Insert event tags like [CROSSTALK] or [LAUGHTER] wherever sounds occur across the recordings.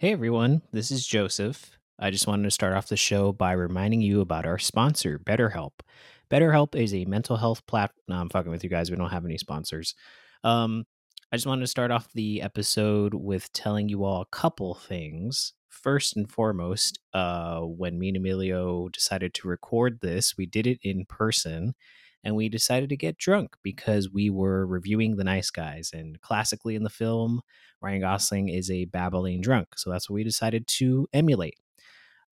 Hey everyone, this is Joseph. I just wanted to start off the show by reminding you about our sponsor, BetterHelp. BetterHelp is a mental health platform. No, I'm fucking with you guys. We don't have any sponsors. Um, I just wanted to start off the episode with telling you all a couple things. First and foremost, uh, when me and Emilio decided to record this, we did it in person and we decided to get drunk because we were reviewing The Nice Guys. And classically in the film, Ryan Gosling is a babbling drunk. So that's what we decided to emulate.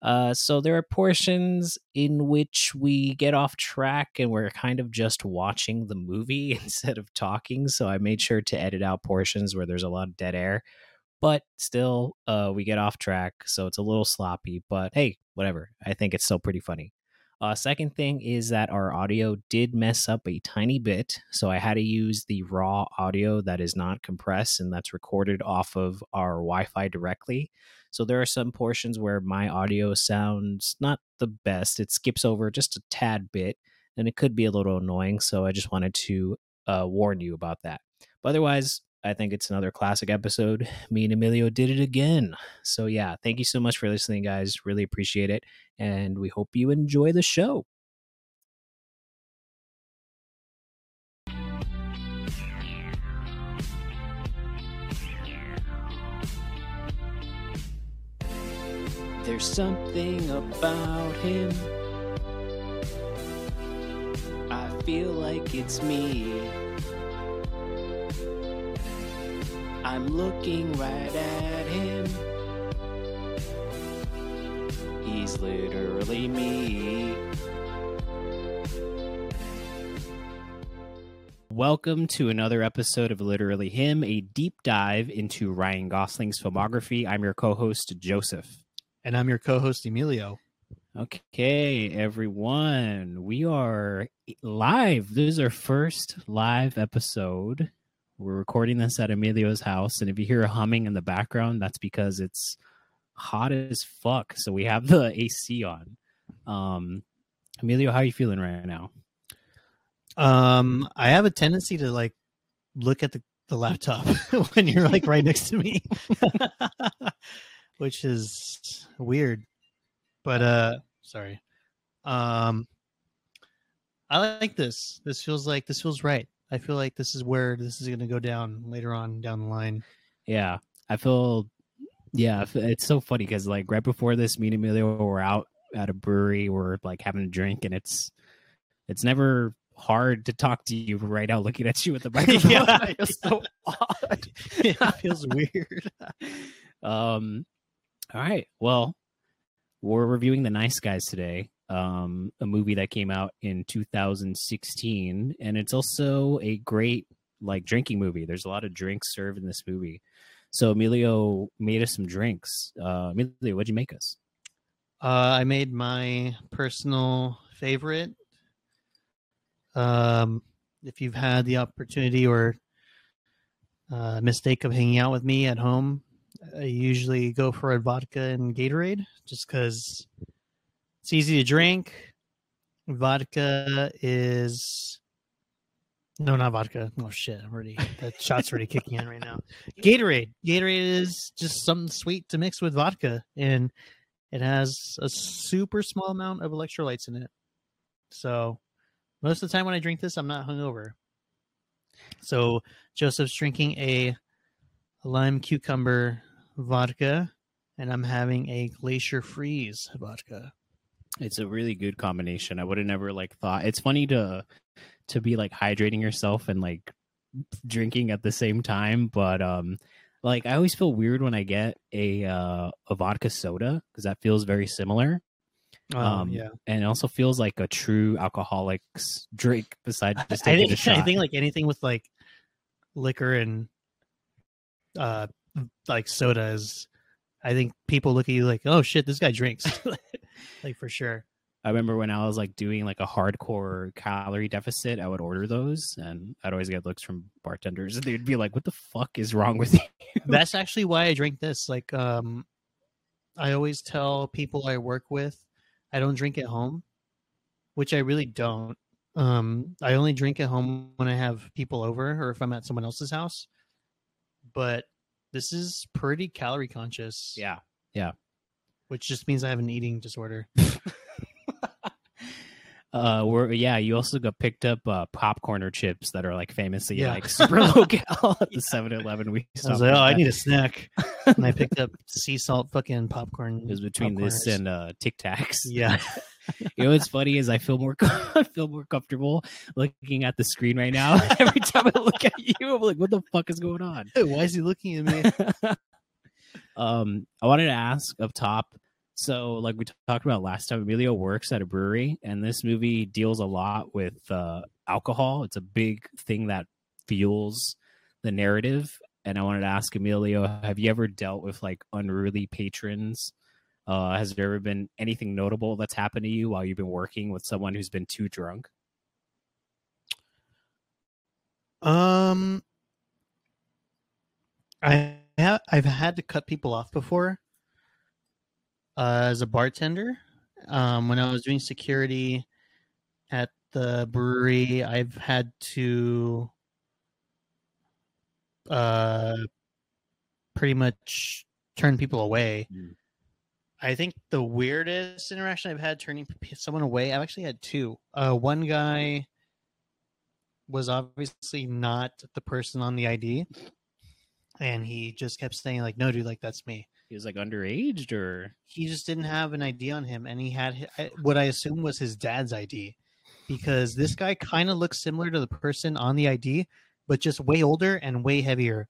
Uh, so there are portions in which we get off track and we're kind of just watching the movie [LAUGHS] instead of talking. So I made sure to edit out portions where there's a lot of dead air. But still, uh, we get off track, so it's a little sloppy. But hey, whatever. I think it's still pretty funny. Uh, second thing is that our audio did mess up a tiny bit. So I had to use the raw audio that is not compressed and that's recorded off of our Wi Fi directly. So there are some portions where my audio sounds not the best. It skips over just a tad bit and it could be a little annoying. So I just wanted to uh, warn you about that. But otherwise, I think it's another classic episode. Me and Emilio did it again. So, yeah, thank you so much for listening, guys. Really appreciate it. And we hope you enjoy the show. There's something about him. I feel like it's me. I'm looking right at him. He's literally me. Welcome to another episode of Literally Him, a deep dive into Ryan Gosling's filmography. I'm your co host, Joseph. And I'm your co host, Emilio. Okay, everyone, we are live. This is our first live episode. We're recording this at Emilio's house, and if you hear a humming in the background, that's because it's hot as fuck. So we have the AC on. Um, Emilio, how are you feeling right now? Um, I have a tendency to like look at the, the laptop [LAUGHS] when you're like right next to me, [LAUGHS] which is weird. But uh, sorry. Um, I like this. This feels like this feels right. I feel like this is where this is going to go down later on down the line. Yeah, I feel. Yeah, it's so funny because like right before this, me and Emilio were out at a brewery, we're like having a drink, and it's it's never hard to talk to you right now looking at you with the [LAUGHS] microphone. yeah, [LAUGHS] it's so odd. [LAUGHS] it feels weird. um, all right. Well, we're reviewing the Nice Guys today um, a movie that came out in 2016, and it's also a great like drinking movie. There's a lot of drinks served in this movie. So Emilio made us some drinks. Uh, Emilio, what'd you make us? Uh, I made my personal favorite. Um, if you've had the opportunity or uh, mistake of hanging out with me at home, I usually go for a vodka and Gatorade just because it's easy to drink. Vodka is no, not vodka. Oh shit! I'm already that shot's already kicking in right now. Gatorade. Gatorade is just something sweet to mix with vodka, and it has a super small amount of electrolytes in it. So most of the time when I drink this, I'm not hungover. So Joseph's drinking a lime cucumber vodka, and I'm having a glacier freeze vodka. It's a really good combination. I would have never like thought. It's funny to to be like hydrating yourself and like drinking at the same time, but um like I always feel weird when I get a uh, a vodka soda because that feels very similar. Oh, um, yeah, and it also feels like a true alcoholic's drink. Besides just I think, a shot. [LAUGHS] I think like anything with like liquor and uh like soda is I think people look at you like, oh shit, this guy drinks, [LAUGHS] [LAUGHS] like for sure. I remember when I was like doing like a hardcore calorie deficit, I would order those, and I'd always get looks from bartenders, and they'd be like, "What the fuck is wrong with you?" [LAUGHS] That's actually why I drink this. Like, um, I always tell people I work with, I don't drink at home, which I really don't. Um, I only drink at home when I have people over or if I'm at someone else's house. But this is pretty calorie conscious. Yeah. Yeah. Which just means I have an eating disorder. [LAUGHS] Uh, we're yeah. You also got picked up uh, popcorn or chips that are like famously Yeah. like super low [LAUGHS] cal at the 7-Eleven. We I was like, oh, I need a snack, and I picked up sea salt fucking popcorn. It was between this and uh, Tic Tacs. yeah, [LAUGHS] you know what's funny is I feel more [LAUGHS] I feel more comfortable looking at the screen right now. [LAUGHS] Every time I look at you, I'm like, what the fuck is going on? why is he looking at me? [LAUGHS] um, I wanted to ask up top. So, like we talked about last time, Emilio works at a brewery, and this movie deals a lot with uh, alcohol. It's a big thing that fuels the narrative. And I wanted to ask Emilio, have you ever dealt with like unruly patrons? Uh, has there ever been anything notable that's happened to you while you've been working with someone who's been too drunk? Um, I have I've had to cut people off before. Uh, as a bartender, um, when I was doing security at the brewery, I've had to uh pretty much turn people away. Mm. I think the weirdest interaction I've had turning someone away, I've actually had two. Uh, one guy was obviously not the person on the ID, and he just kept saying like, "No, dude, like that's me." He was like underage, or He just didn't have an ID on him, and he had what I assume was his dad's ID, because this guy kind of looks similar to the person on the ID, but just way older and way heavier.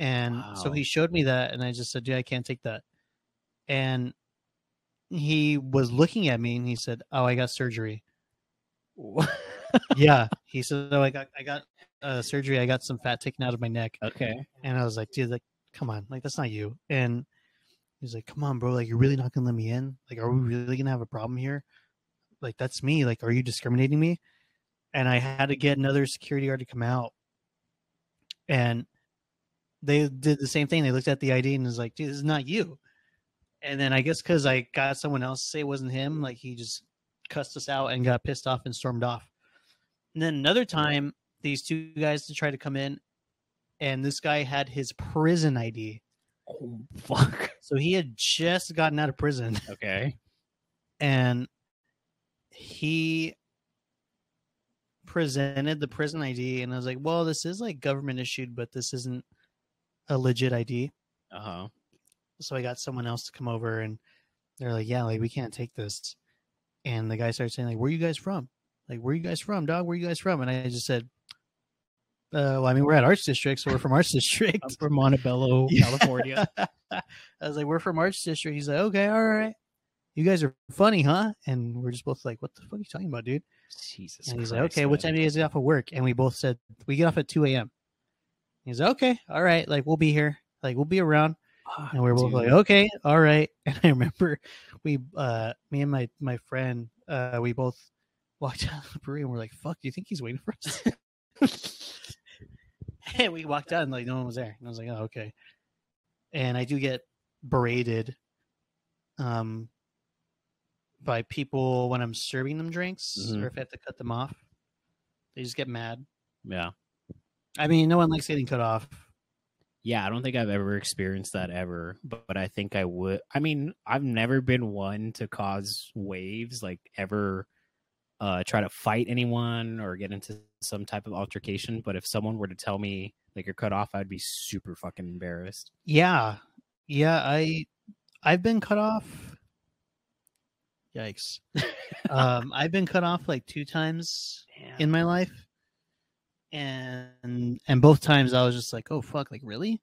And so he showed me that, and I just said, "Dude, I can't take that." And he was looking at me, and he said, "Oh, I got surgery." [LAUGHS] yeah, he said, "Oh, I got I got uh, surgery. I got some fat taken out of my neck." okay, And I was like, "Dude, like, come on, like that's not you." And he's like, "Come on, bro. Like, you're really not gonna let me in? Like, are we really gonna have a problem here? Like, that's me. Like, are you discriminating me?" And I had to get another security guard to come out, and they did the same thing. They looked at the ID and was like, "Dude, this is not you." And then I guess because I got someone else to say it wasn't him, like he just cussed us out and got pissed off and stormed off. And then another time, these two guys to try to come in, and this guy had his prison ID. oh fuck, [LAUGHS] So he had just gotten out of prison, okay, and he presented the prison ID, and I was like, "Well, this is like government issued, but this isn't a legit ID." uh huh, so I got someone else to come over and they're like, Yeah, like we can't take this. And the guy started saying, like, where you guys from? Like, where you guys from, dog? Where you guys from? And I just said, uh, well, I mean, we're at Arts District, so we're from Arts District. I'm from Montebello, [LAUGHS] California. [LAUGHS] I was like, we're from Arts District. He's like, okay, all right. You guys are funny, huh? And we're just both like, what the fuck are you talking about, dude? Jesus, And he's like, Christ, okay, what time do you guys get off of work? And we both said, we get off at 2 a.m. He's like, okay, all right. Like, we'll be here. Like, we'll be around. And we are both dude. like, okay, all right. [LAUGHS] And I remember we, uh, me and my my friend, uh, we both walked [LAUGHS] out of the brewery and we're like, fuck, do you think he's waiting for us? [LAUGHS] and we walked out and like no one was there. And I was like, oh, okay. And I do get berated, um, by people when I'm serving them drinks Mhm. or if I have to cut them off. They just get mad. yeah, I mean, no one likes getting cut off. Yeah. I don't think I've ever experienced that ever, but, but I think I would. I mean, I've never been one to cause waves, like ever uh try to fight anyone or get into some type of altercation. But if someone were to tell me like you're cut off, I'd be super fucking embarrassed. Yeah. Yeah, I I've been cut off. Yikes. [LAUGHS] um I've been cut off like two times in my life. And and both times I was just like, "Oh fuck, like really?"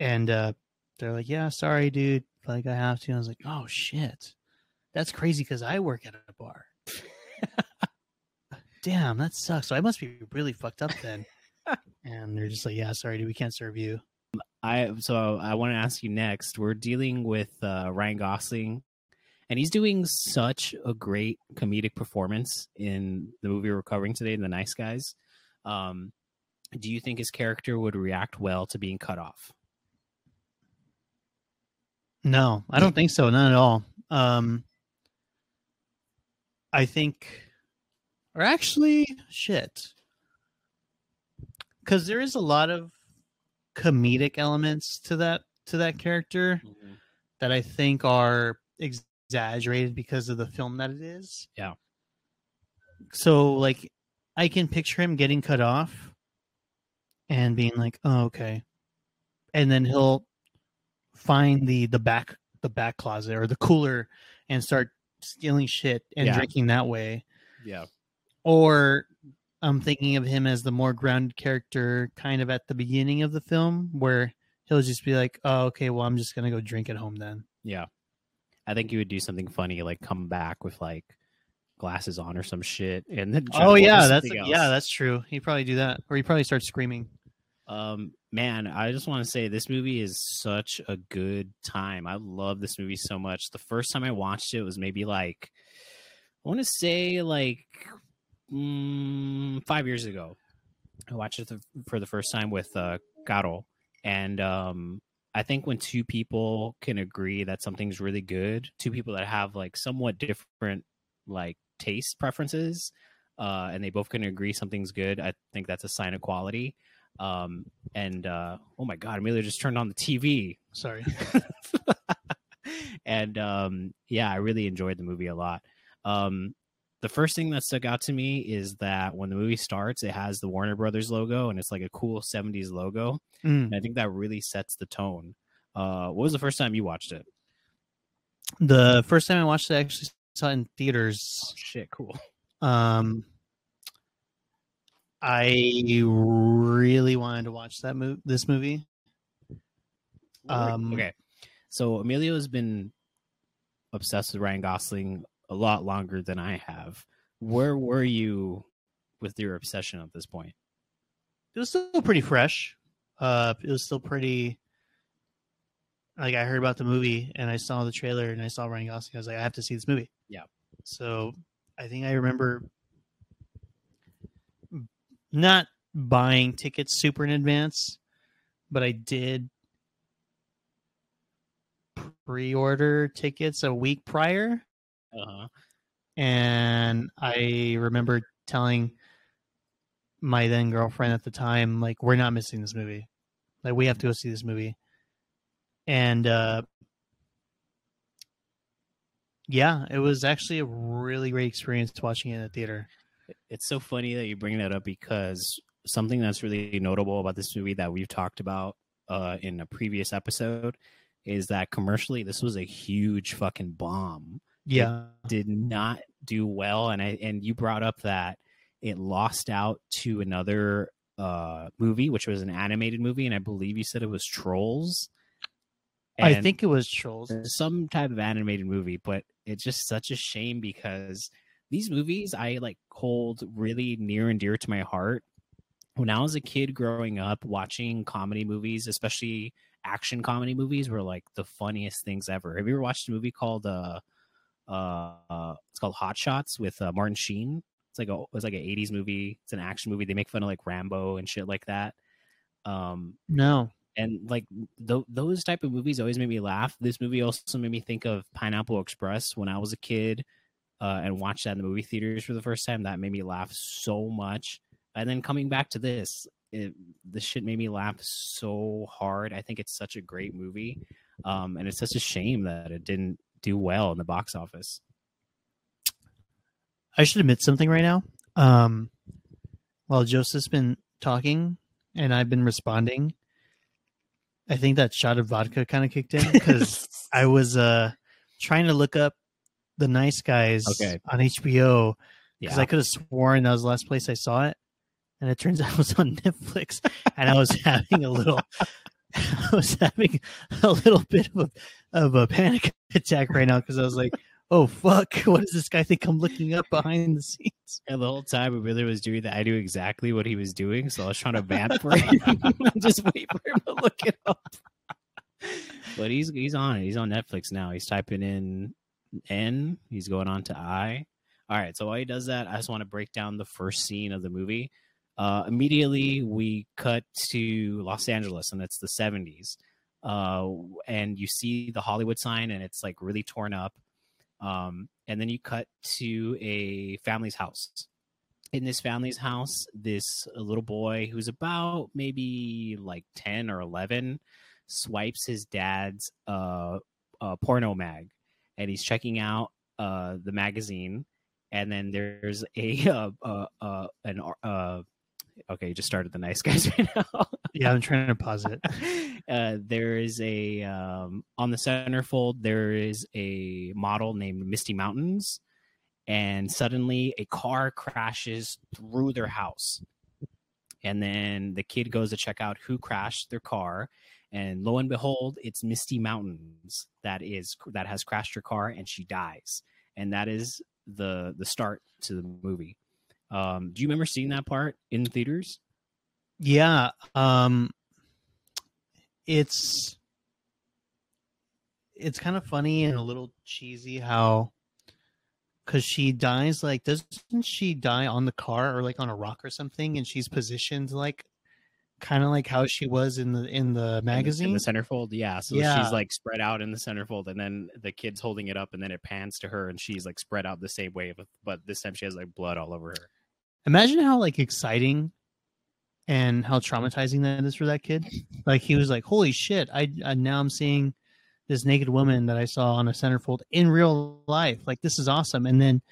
And uh they're like, "Yeah, sorry, dude. Like I have to." And I was like, "Oh shit. That's crazy cuz I work at a bar." [LAUGHS] Damn, that sucks. So I must be really fucked up then. [LAUGHS] and they're just like, "Yeah, sorry, dude. We can't serve you." I so I want to ask you next. We're dealing with uh, Ryan Gosling, and he's doing such a great comedic performance in the movie we're covering today, The Nice Guys. Um, do you think his character would react well to being cut off? No, I don't think so. Not at all. Um, I think, or actually, shit, because there is a lot of comedic elements to that to that character that I think are exaggerated because of the film that it is. Yeah. So like I can picture him getting cut off and being like, "Oh, okay." And then he'll find the the back the back closet or the cooler and start stealing shit and Yeah. drinking that way. Yeah. Or I'm thinking of him as the more grounded character kind of at the beginning of the film where he'll just be like, "Oh, okay, well, I'm just going to go drink at home then." Yeah. I think you would do something funny, like come back with like glasses on or some shit, and then Oh yeah, that's something yeah, that's true. He'd probably do that, or he'd probably start screaming. Um, man, I just want to say this movie is such a good time. I love this movie so much. The first time I watched it was maybe like I want to say like mm, five years ago. I watched it for the first time with uh, Caro, and um, I think when two people can agree that something's really good, two people that have like somewhat different like taste preferences, uh, and they both can agree something's good, I think that's a sign of quality. Um, and uh, oh my god, Emilio just turned on the TV, Sorry. [LAUGHS] and um, yeah, I really enjoyed the movie a lot. Um, the first thing that stuck out to me is that when the movie starts, it has the Warner Brothers logo, and it's like a cool '70s logo. Mm. And I think that really sets the tone. Uh, what was the first time you watched it? The first time I watched it, I actually saw in theaters. Oh, shit, cool. Um, I really wanted to watch that movie. This movie. Um, okay, so Emilio has been obsessed with Ryan Gosling a lot longer than I have. Where were you with your obsession at this point? It was still pretty fresh. Uh, it was still pretty. Like I heard about the movie and I saw the trailer and I saw Ryan Gosling. I was like, I have to see this movie. So I think I remember not buying tickets super in advance, but I did pre-order tickets a week prior Uh huh. and I remember telling my then girlfriend at the time, like, we're not missing this movie. Like, we have to go see this movie. And uh yeah, it was actually a really great experience watching it in the theater. It's so funny that you bring that up because something that's really notable about this movie that we've talked about uh, in a previous episode is that commercially this was a huge fucking bomb. Yeah. Did not do well, and I and you brought up that it lost out to another uh, movie, which was an animated movie, and I believe you said it was Trolls. I think it was Trolls. some type of animated movie, but it's just such a shame because these movies I like hold really near and dear to my heart. When I was a kid growing up, watching comedy movies, especially action comedy movies, were like the funniest things ever. Have you ever watched a movie called uh uh, it's called Hot Shots with uh, Martin Sheen? It's like a it's like an 80s movie. It's an action movie. They make fun of like Rambo and shit like that. Um No. And like th- those type of movies always made me laugh. This movie also made me think of Pineapple Express when I was a kid uh, and watched that in the movie theaters for the first time. That made me laugh so much. And then coming back to this, it, the shit made me laugh so hard. I think it's such a great movie, um, and it's such a shame that it didn't do well in the box office. I should admit something right now. Um, while Joseph's been talking and I've been responding, I think that shot of vodka kind of kicked in [LAUGHS] because I was uh trying to look up the Nice Guys Okay. on HBO because yeah, I could have sworn that was the last place I saw it, and it turns [LAUGHS] out it was on Netflix, and I was [LAUGHS] having a little, I was having a little bit of a of a panic attack right now because I was like, oh fuck, [LAUGHS] what does this guy think I'm looking up [LAUGHS] behind the scenes? and the whole time when Billy was doing that, I knew exactly what he was doing, so I was trying to vamp for [LAUGHS] him. Just wait for him to look it up. But he's he's on it. He's on Netflix now. He's typing in N. He's going on to I. All right. So while he does that, I just want to break down the first scene of the movie. Uh, immediately, we cut to Los Angeles, and it's the '70s. Uh, and you see the Hollywood sign, and it's like really torn up. Um, and then you cut to a family's house. In this family's house, this little boy who's about maybe like 10 or 11 swipes his dad's uh, uh porno mag and he's checking out uh the magazine and then there's a [LAUGHS] uh, uh, uh an uh okay, you just started the nice [LAUGHS] guys right now. yeah, I'm trying to pause it. [LAUGHS] Uh, there is a um, on the centerfold. There is a model named Misty Mountains, and suddenly a car crashes through their house, and then the kid goes to check out who crashed their car, and lo and behold, it's Misty Mountains that is that has crashed her car, and she dies, and that is the the start to the movie. Um, do you remember seeing that part in theaters? Yeah. Um, it's it's kind of funny and a little cheesy how because she dies like doesn't she die on the car or like on a rock or something and she's positioned like kind of like how she was in the in the magazine in the, centerfold yeah so Yeah. she's like spread out in the centerfold and then the kid's holding it up and then it pans to her and she's like spread out the same way but, but this time she has like blood all over her imagine how like exciting and how traumatizing that is for that kid. Like he was like holy shit i, I now i'm seeing this naked woman that i saw on a centerfold in real life. Like this is awesome. And then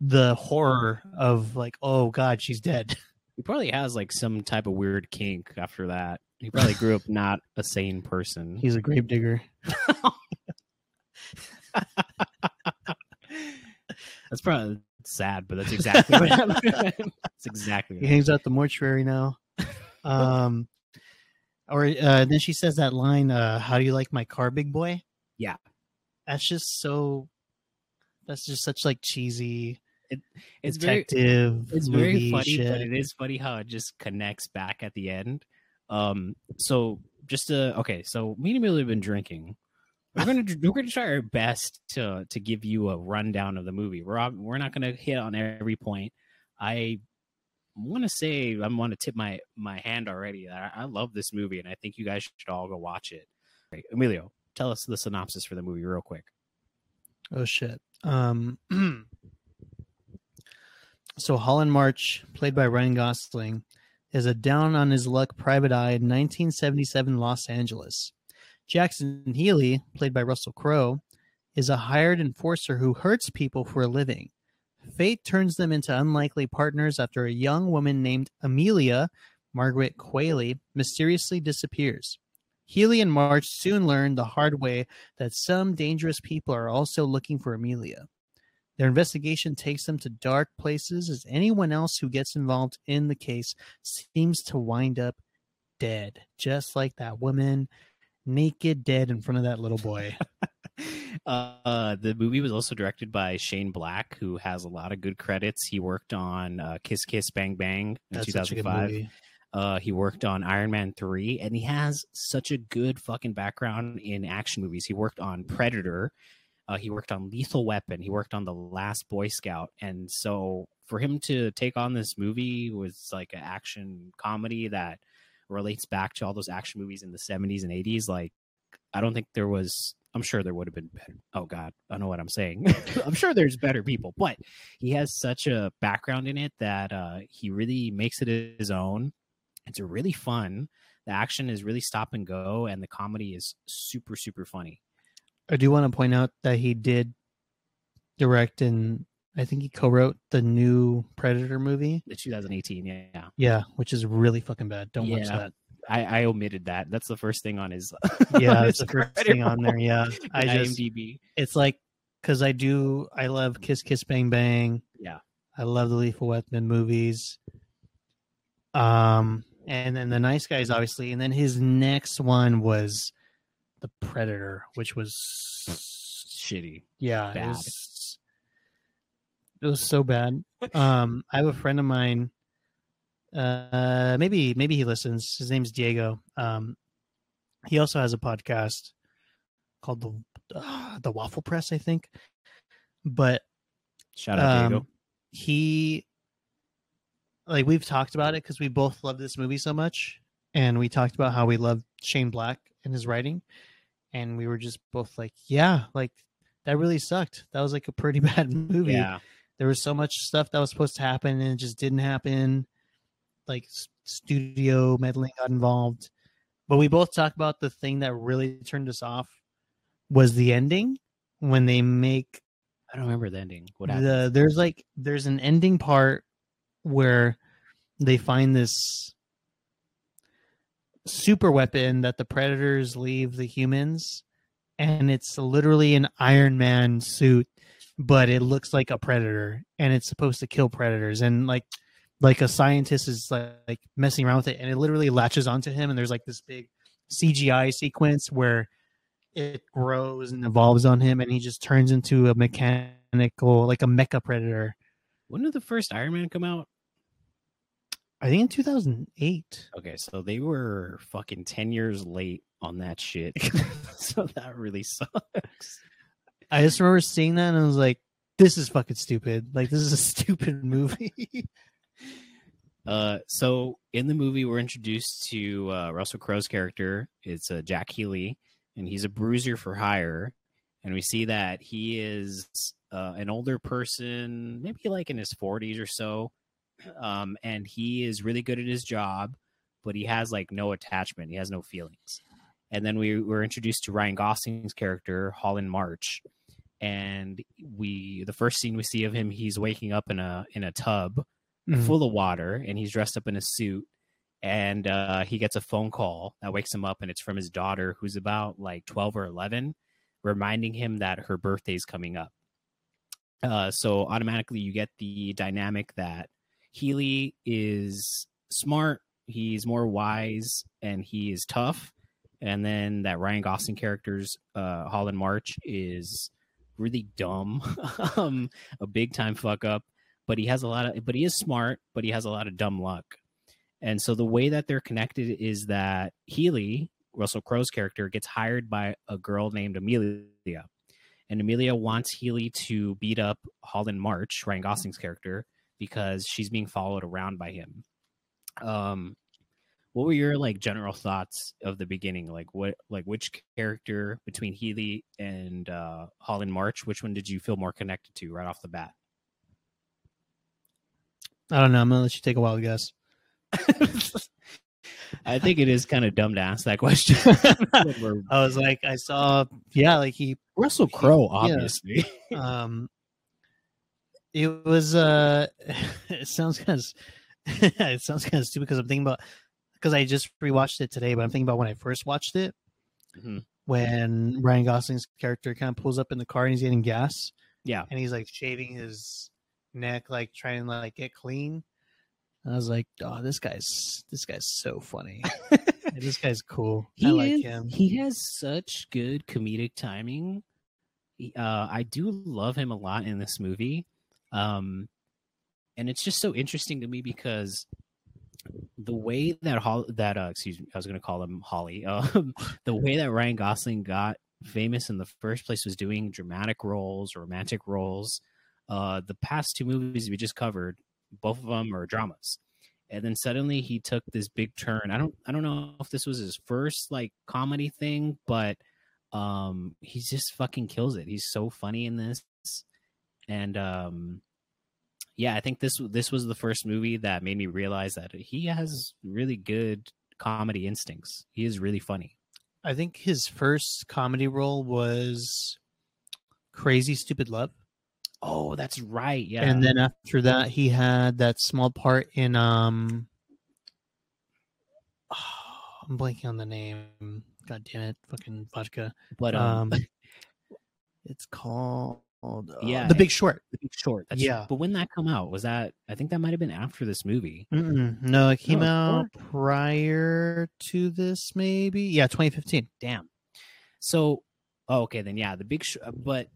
the horror of like oh god she's dead. [LAUGHS] He probably has like some type of weird kink after that. He probably grew up not a sane person. He's a grave digger. [LAUGHS] [LAUGHS] That's probably sad but that's exactly what happened [LAUGHS] that's exactly he what hangs out the mortuary now. [LAUGHS] Um or uh then she says that line uh how do you like my car big boy? Yeah. that's just so that's just such like cheesy it's very detective it's very funny shit. but it is funny how it just connects back at the end. Um so just uh, okay so me and Emilio have been drinking we're gonna we're gonna try our best to to give you a rundown of the movie. We're we're not gonna hit on every point. I want to say i want to tip my my hand already I, I love this movie and i think you guys should all go watch it. Right, emilio tell us the synopsis for the movie real quick. Oh shit. Um [CLEARS THROAT] so Holland March, played by Ryan Gosling, is a down on his luck private eye in 1977 Los Angeles. Jackson Healy, played by Russell Crowe, is a hired enforcer who hurts people for a living. Fate turns them into unlikely partners after a young woman named Amelia, Margaret Qualley, mysteriously disappears. Healy and March soon learn the hard way that some dangerous people are also looking for Amelia. Their investigation takes them to dark places as anyone else who gets involved in the case seems to wind up dead, just like that woman naked dead in front of that little boy. [LAUGHS] uh, the movie was also directed by Shane Black, who has a lot of good credits. He worked on uh, Kiss Kiss Bang Bang in That's such a good 2005. movie. Uh, he worked on Iron Man 3, and he has such a good fucking background in action movies. He worked on Predator. Uh, he worked on Lethal Weapon. He worked on The Last Boy Scout. And so for him to take on this movie was like an action comedy that relates back to all those action movies in the 70s and 80s. Like, I don't think there was, I'm sure there would have been better. Oh, God, I know what I'm saying. [LAUGHS] I'm sure there's better people, but he has such a background in it that uh, he really makes it his own. It's really fun. The action is really stop and go, and the comedy is super, super funny. I do want to point out that he did direct and I think he co-wrote the new Predator movie. The 2018, yeah. Yeah, which is really fucking bad. Don't watch that. I, I omitted that. That's the first thing on his. [LAUGHS] Yeah, it's the first thing on there. [LAUGHS] Yeah, I just IMDb. it's like because I do I love Kiss Kiss Bang Bang. Yeah. I love the Lethal Weapon movies. Um, and then the Nice Guys, obviously, and then his next one was the Predator, which was Shitty. yeah, it was, it was so bad. Um, I have a friend of mine. Uh, maybe maybe he listens. His name's Diego. Um, he also has a podcast called the uh, the Waffle Press, I think. But Shout out Diego. um, he like we've talked about it because we both love this movie so much and we talked about how we love shane black and his writing and we were just both like yeah like that really sucked that was like a pretty [LAUGHS] bad movie Yeah. There was so much stuff that was supposed to happen and it just didn't happen. Like studio meddling got involved. But we both talked about the thing that really turned us off was the ending when they make I don't remember the ending. What happened? the there's like there's an ending part where they find this super weapon that the predators leave the humans and it's literally an iron man suit but it looks like a predator and it's supposed to kill predators and like like a scientist is like, like messing around with it and it literally latches onto him and there's like this big cgi sequence where it grows and evolves on him and he just turns into a mechanical like a mecha predator when did the first Iron Man come out? i think in 2008 Okay, so they were fucking ten years late on that shit. [LAUGHS] [LAUGHS] so that really sucks. I just remember seeing that and i was like this is fucking stupid like this is a [LAUGHS] stupid movie [LAUGHS] Uh, so in the movie, we're introduced to uh, Russell Crowe's character. It's uh, Jack Healy, and he's a bruiser for hire. And we see that he is uh, an older person, maybe like in his 40s or so. [CLEARS THROAT] Um, and he is really good at his job, but he has like no attachment. He has no feelings. And then we were introduced to Ryan Gosling's character, Holland March. And we, the first scene we see of him, he's waking up in a in a tub Mhm. full of water and he's dressed up in a suit and uh, he gets a phone call that wakes him up and it's from his daughter who's about like 12 or 11 reminding him that her birthday's coming up uh, so automatically you get the dynamic that healy is smart he's more wise and he is tough and then that ryan gosling character's uh, holland march is really dumb [LAUGHS] um, a big time fuck up but he has a lot of but he is smart but he has a lot of dumb luck. And so the way that they're connected is that healy russell crowe's character gets hired by a girl named amelia. And amelia wants healy to beat up holland march ryan gosling's character because she's being followed around by him. Um what were your like general thoughts of the beginning like what like which character between healy and uh holland march which one did you feel more connected to right off the bat i don't know i'm gonna let you take a wild guess [LAUGHS] I think it is kind of dumb to ask that question. [LAUGHS] i was like i saw yeah like he Russell Crowe, Yeah. obviously. [LAUGHS] um it was uh it sounds kind of it sounds kind of stupid because i'm thinking about because i just rewatched it today but i'm thinking about when i first watched it Mhm. when ryan gosling's character kind of pulls up in the car and he's getting gas Yeah. and he's like shaving his neck like trying to like get clean and i was like oh this guy's this guy's so funny [LAUGHS] this guy's cool i like is- him He has such good comedic timing. Uh, I do love him a lot in this movie. Um, and it's just so interesting to me because the way that Hol- that uh, excuse me, I was going to call him Holly. [LAUGHS] Um, the way that Ryan Gosling got famous in the first place was doing dramatic roles, romantic roles. Uh, the past two movies we just covered, both of them are dramas. And then suddenly he took this big turn. I don't I don't know if this was his first like comedy thing, but um he just fucking kills it. He's so funny in this. And um yeah, I think this this was the first movie that made me realize that he has really good comedy instincts. He is really funny. I think his first comedy role was Crazy Stupid Love. Oh, that's right. Yeah. And then after that he had that small part in um [SIGHS] I'm blanking on the name. God damn it. Fucking vodka. but um, Um [LAUGHS] it's called uh, Yeah, The Big Short. The Big Short. That's, yeah. But when that come out, was that? I think that might have been after this movie. Mm-mm. No, it came No, out prior to this maybe. Yeah, 2015. Damn. So, oh, okay, then yeah, the Big. Sh- but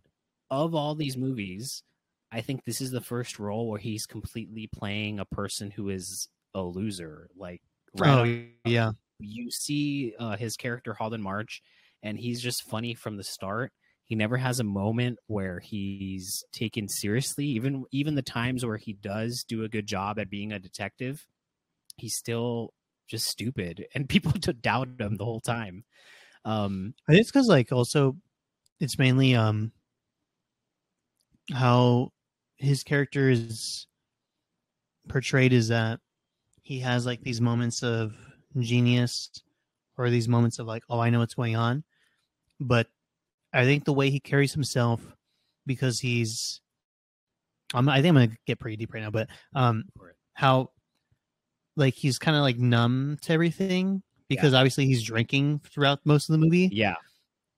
of all these movies, I think this is the first role where he's completely playing a person who is a loser. Like, right Oh, yeah. you see uh, his character Holland March, and he's just funny from the start. He never has a moment where he's taken seriously. Even even the times where he does do a good job at being a detective, he's still just stupid, [LAUGHS] and people to [LAUGHS] doubt him the whole time. Um, I think it's because like also it's mainly um how his character is portrayed is that he has like these moments of genius or these moments of like, oh, I know what's going on. But I think the way he carries himself, because he's, I'm, I think I'm gonna get pretty deep right now, but um, how like he's kind of like numb to everything because obviously he's drinking throughout most of the movie. Yeah.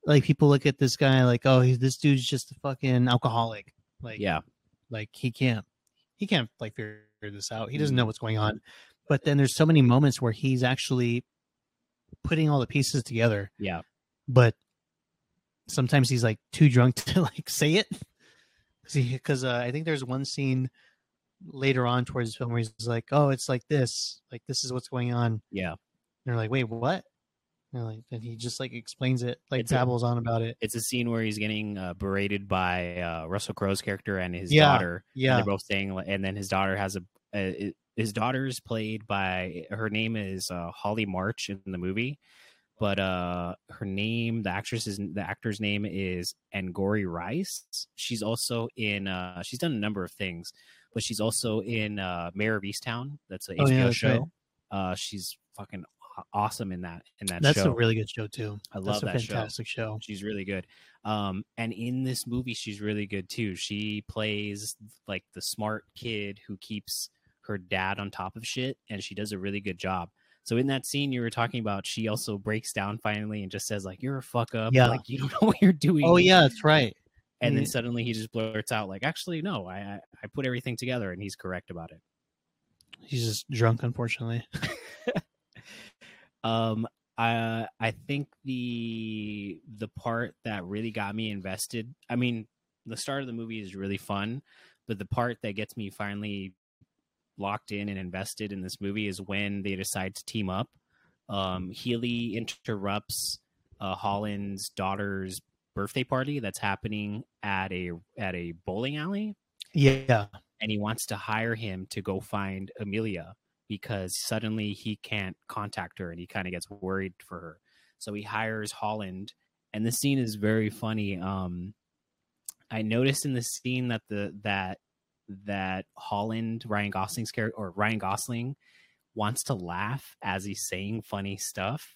Like people look at this guy like, oh, he's, this dude's just a fucking alcoholic. Like, Yeah. like he can't, he can't like figure this out. He doesn't know what's going on. But then there's so many moments where he's actually putting all the pieces together. Yeah. But sometimes he's like too drunk [LAUGHS] to like say it. Because uh, I think there's one scene later on towards the film where he's like, "Oh, it's like this. Like this is what's going on." Yeah. And they're like, "Wait, what?" And like, then he just like explains it, like It's a- babbles on about it. It's a scene where he's getting uh, berated by uh, Russell Crowe's character and his Yeah, daughter. And Yeah, they're both saying, and then his daughter has a. Uh, his is played by her name is uh, Holly March in the movie, but uh, her name, the actress is the actor's name is Angourie Rice. She's also in. Uh, she's done a number of things, but she's also in uh, Mare of Easttown. That's an Oh, HBO yeah, that's show. right. Uh, she's fucking awesome in that. In that show. that's show. a really good show too. I That's love a that show. fantastic show. She's really good. Um, and in this movie, she's really good too. She plays like the smart kid who keeps her dad on top of shit, and she does a really good job. So in that scene you were talking about, she also breaks down finally and just says like, "You're a fuck up. Yeah. Like you don't know [LAUGHS] what you're doing." Oh yeah, that's right. And then Mhm. suddenly he just blurts out like, "Actually, no. I I, I put everything together," and he's correct about it. He's just drunk, unfortunately. [LAUGHS] um i i think the the part that really got me invested i mean the start of the movie is really fun but the part that gets me finally locked in and invested in this movie is when they decide to team up um healy interrupts uh holland's daughter's birthday party that's happening at a at a bowling alley Yeah, and he wants to hire him to go find Amelia because suddenly he can't contact her and he kind of gets worried for her. So he hires Holland and the scene is very funny. Um I noticed in the scene that the that that Holland, Ryan Gosling's character or Ryan Gosling wants to laugh as he's saying funny stuff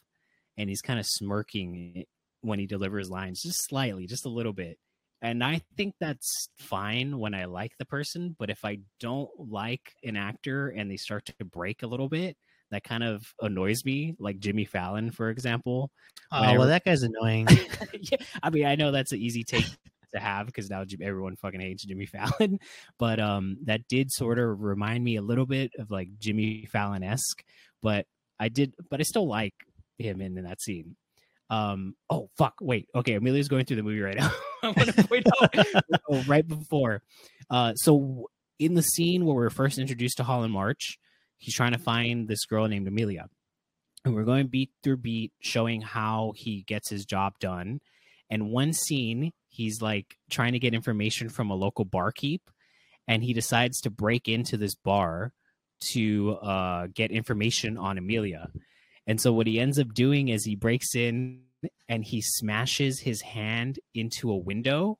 and he's kind of smirking when he delivers lines just slightly, just a little bit and I think that's fine when I like the person, but if I don't like an actor and they start to break a little bit, that kind of annoys me. Like Jimmy Fallon, for example. Oh well, that guy's annoying. [LAUGHS] yeah, I mean, I know that's an easy take to have because now everyone fucking hates Jimmy [LAUGHS] Fallon, but um, that did sort of remind me a little bit of like Jimmy Fallon esque. But I did, but I still like him in, in that scene. Um, oh fuck, wait, okay, Emilio's going through the movie right now. [LAUGHS] I want to point out [LAUGHS] oh, right before. Uh, so in the scene where we're first introduced to Holland March, he's trying to find this girl named Amelia. And we're going beat through beat, showing how he gets his job done. And one scene, he's like trying to get information from a local barkeep, and he decides to break into this bar to uh, get information on Amelia. And so what he ends up doing is he breaks in and he smashes his hand into a window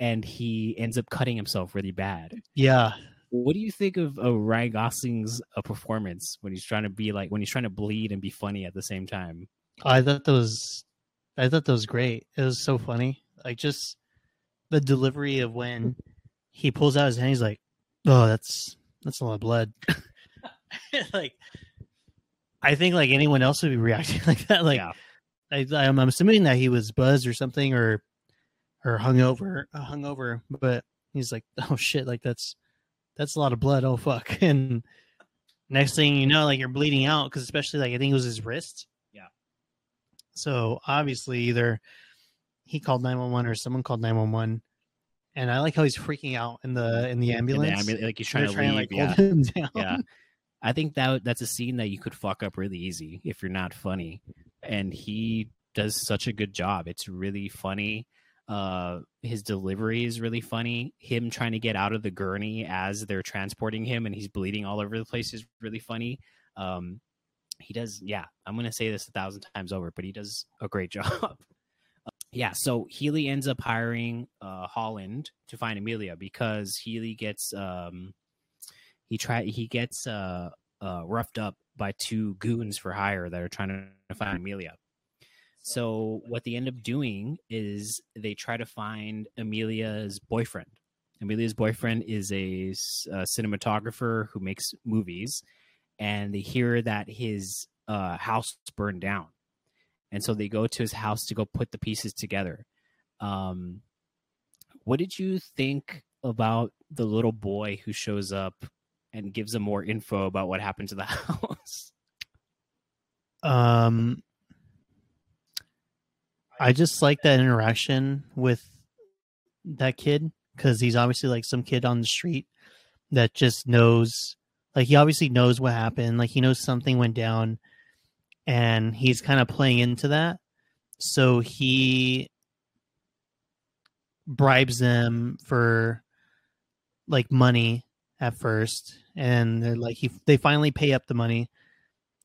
and he ends up cutting himself really bad. yeah, What do you think of uh, Ryan Gosling's uh, performance when he's trying to be like when he's trying to bleed and be funny at the same time? I thought that was, I thought that was great. It was so funny. Like just the delivery of when he pulls out his hand. He's like, "Oh, that's that's a lot of blood." [LAUGHS] like, I think like anyone else would be reacting [LAUGHS] like that. Like, yeah, I, I'm, I'm assuming that he was buzzed or something, or or hungover, uh, hungover. But he's like, "Oh shit! Like that's that's a lot of blood. Oh fuck!" [LAUGHS] And next thing you know, like you're bleeding out because especially like I think it was his wrist. So obviously, either he called nine one one or someone called nine one one. And I like how he's freaking out in the in the the ambulance. ambu- like he's They're trying to like yeah, hold him [LAUGHS] down. yeah. I think that that's a scene that you could fuck up really easy if you're not funny, and he does such a good job. It's really funny. Uh, his delivery is really funny. Him trying to get out of the gurney as they're transporting him, and he's bleeding all over the place is really funny. Um, he does, yeah. I'm gonna say this a thousand times over, but he does a great [LAUGHS] job. yeah, so Healy ends up hiring uh, Holland to find Amelia because Healy gets um, he try he gets uh, uh, roughed up by two goons for hire that are trying to find Amelia. So what they end up doing is they try to find Amelia's boyfriend. Amelia's boyfriend is a, a cinematographer who makes movies, and they hear that his uh, house burned down, and so they go to his house to go put the pieces together. Um, what did you think about the little boy who shows up and gives them more info about what happened to the [LAUGHS] house? Um, I just like that interaction with that kid because he's obviously like some kid on the street that just knows, like he obviously knows what happened, like he knows something went down, and he's kind of playing into that. So he bribes them for like money at first, and they're like he they finally pay up the money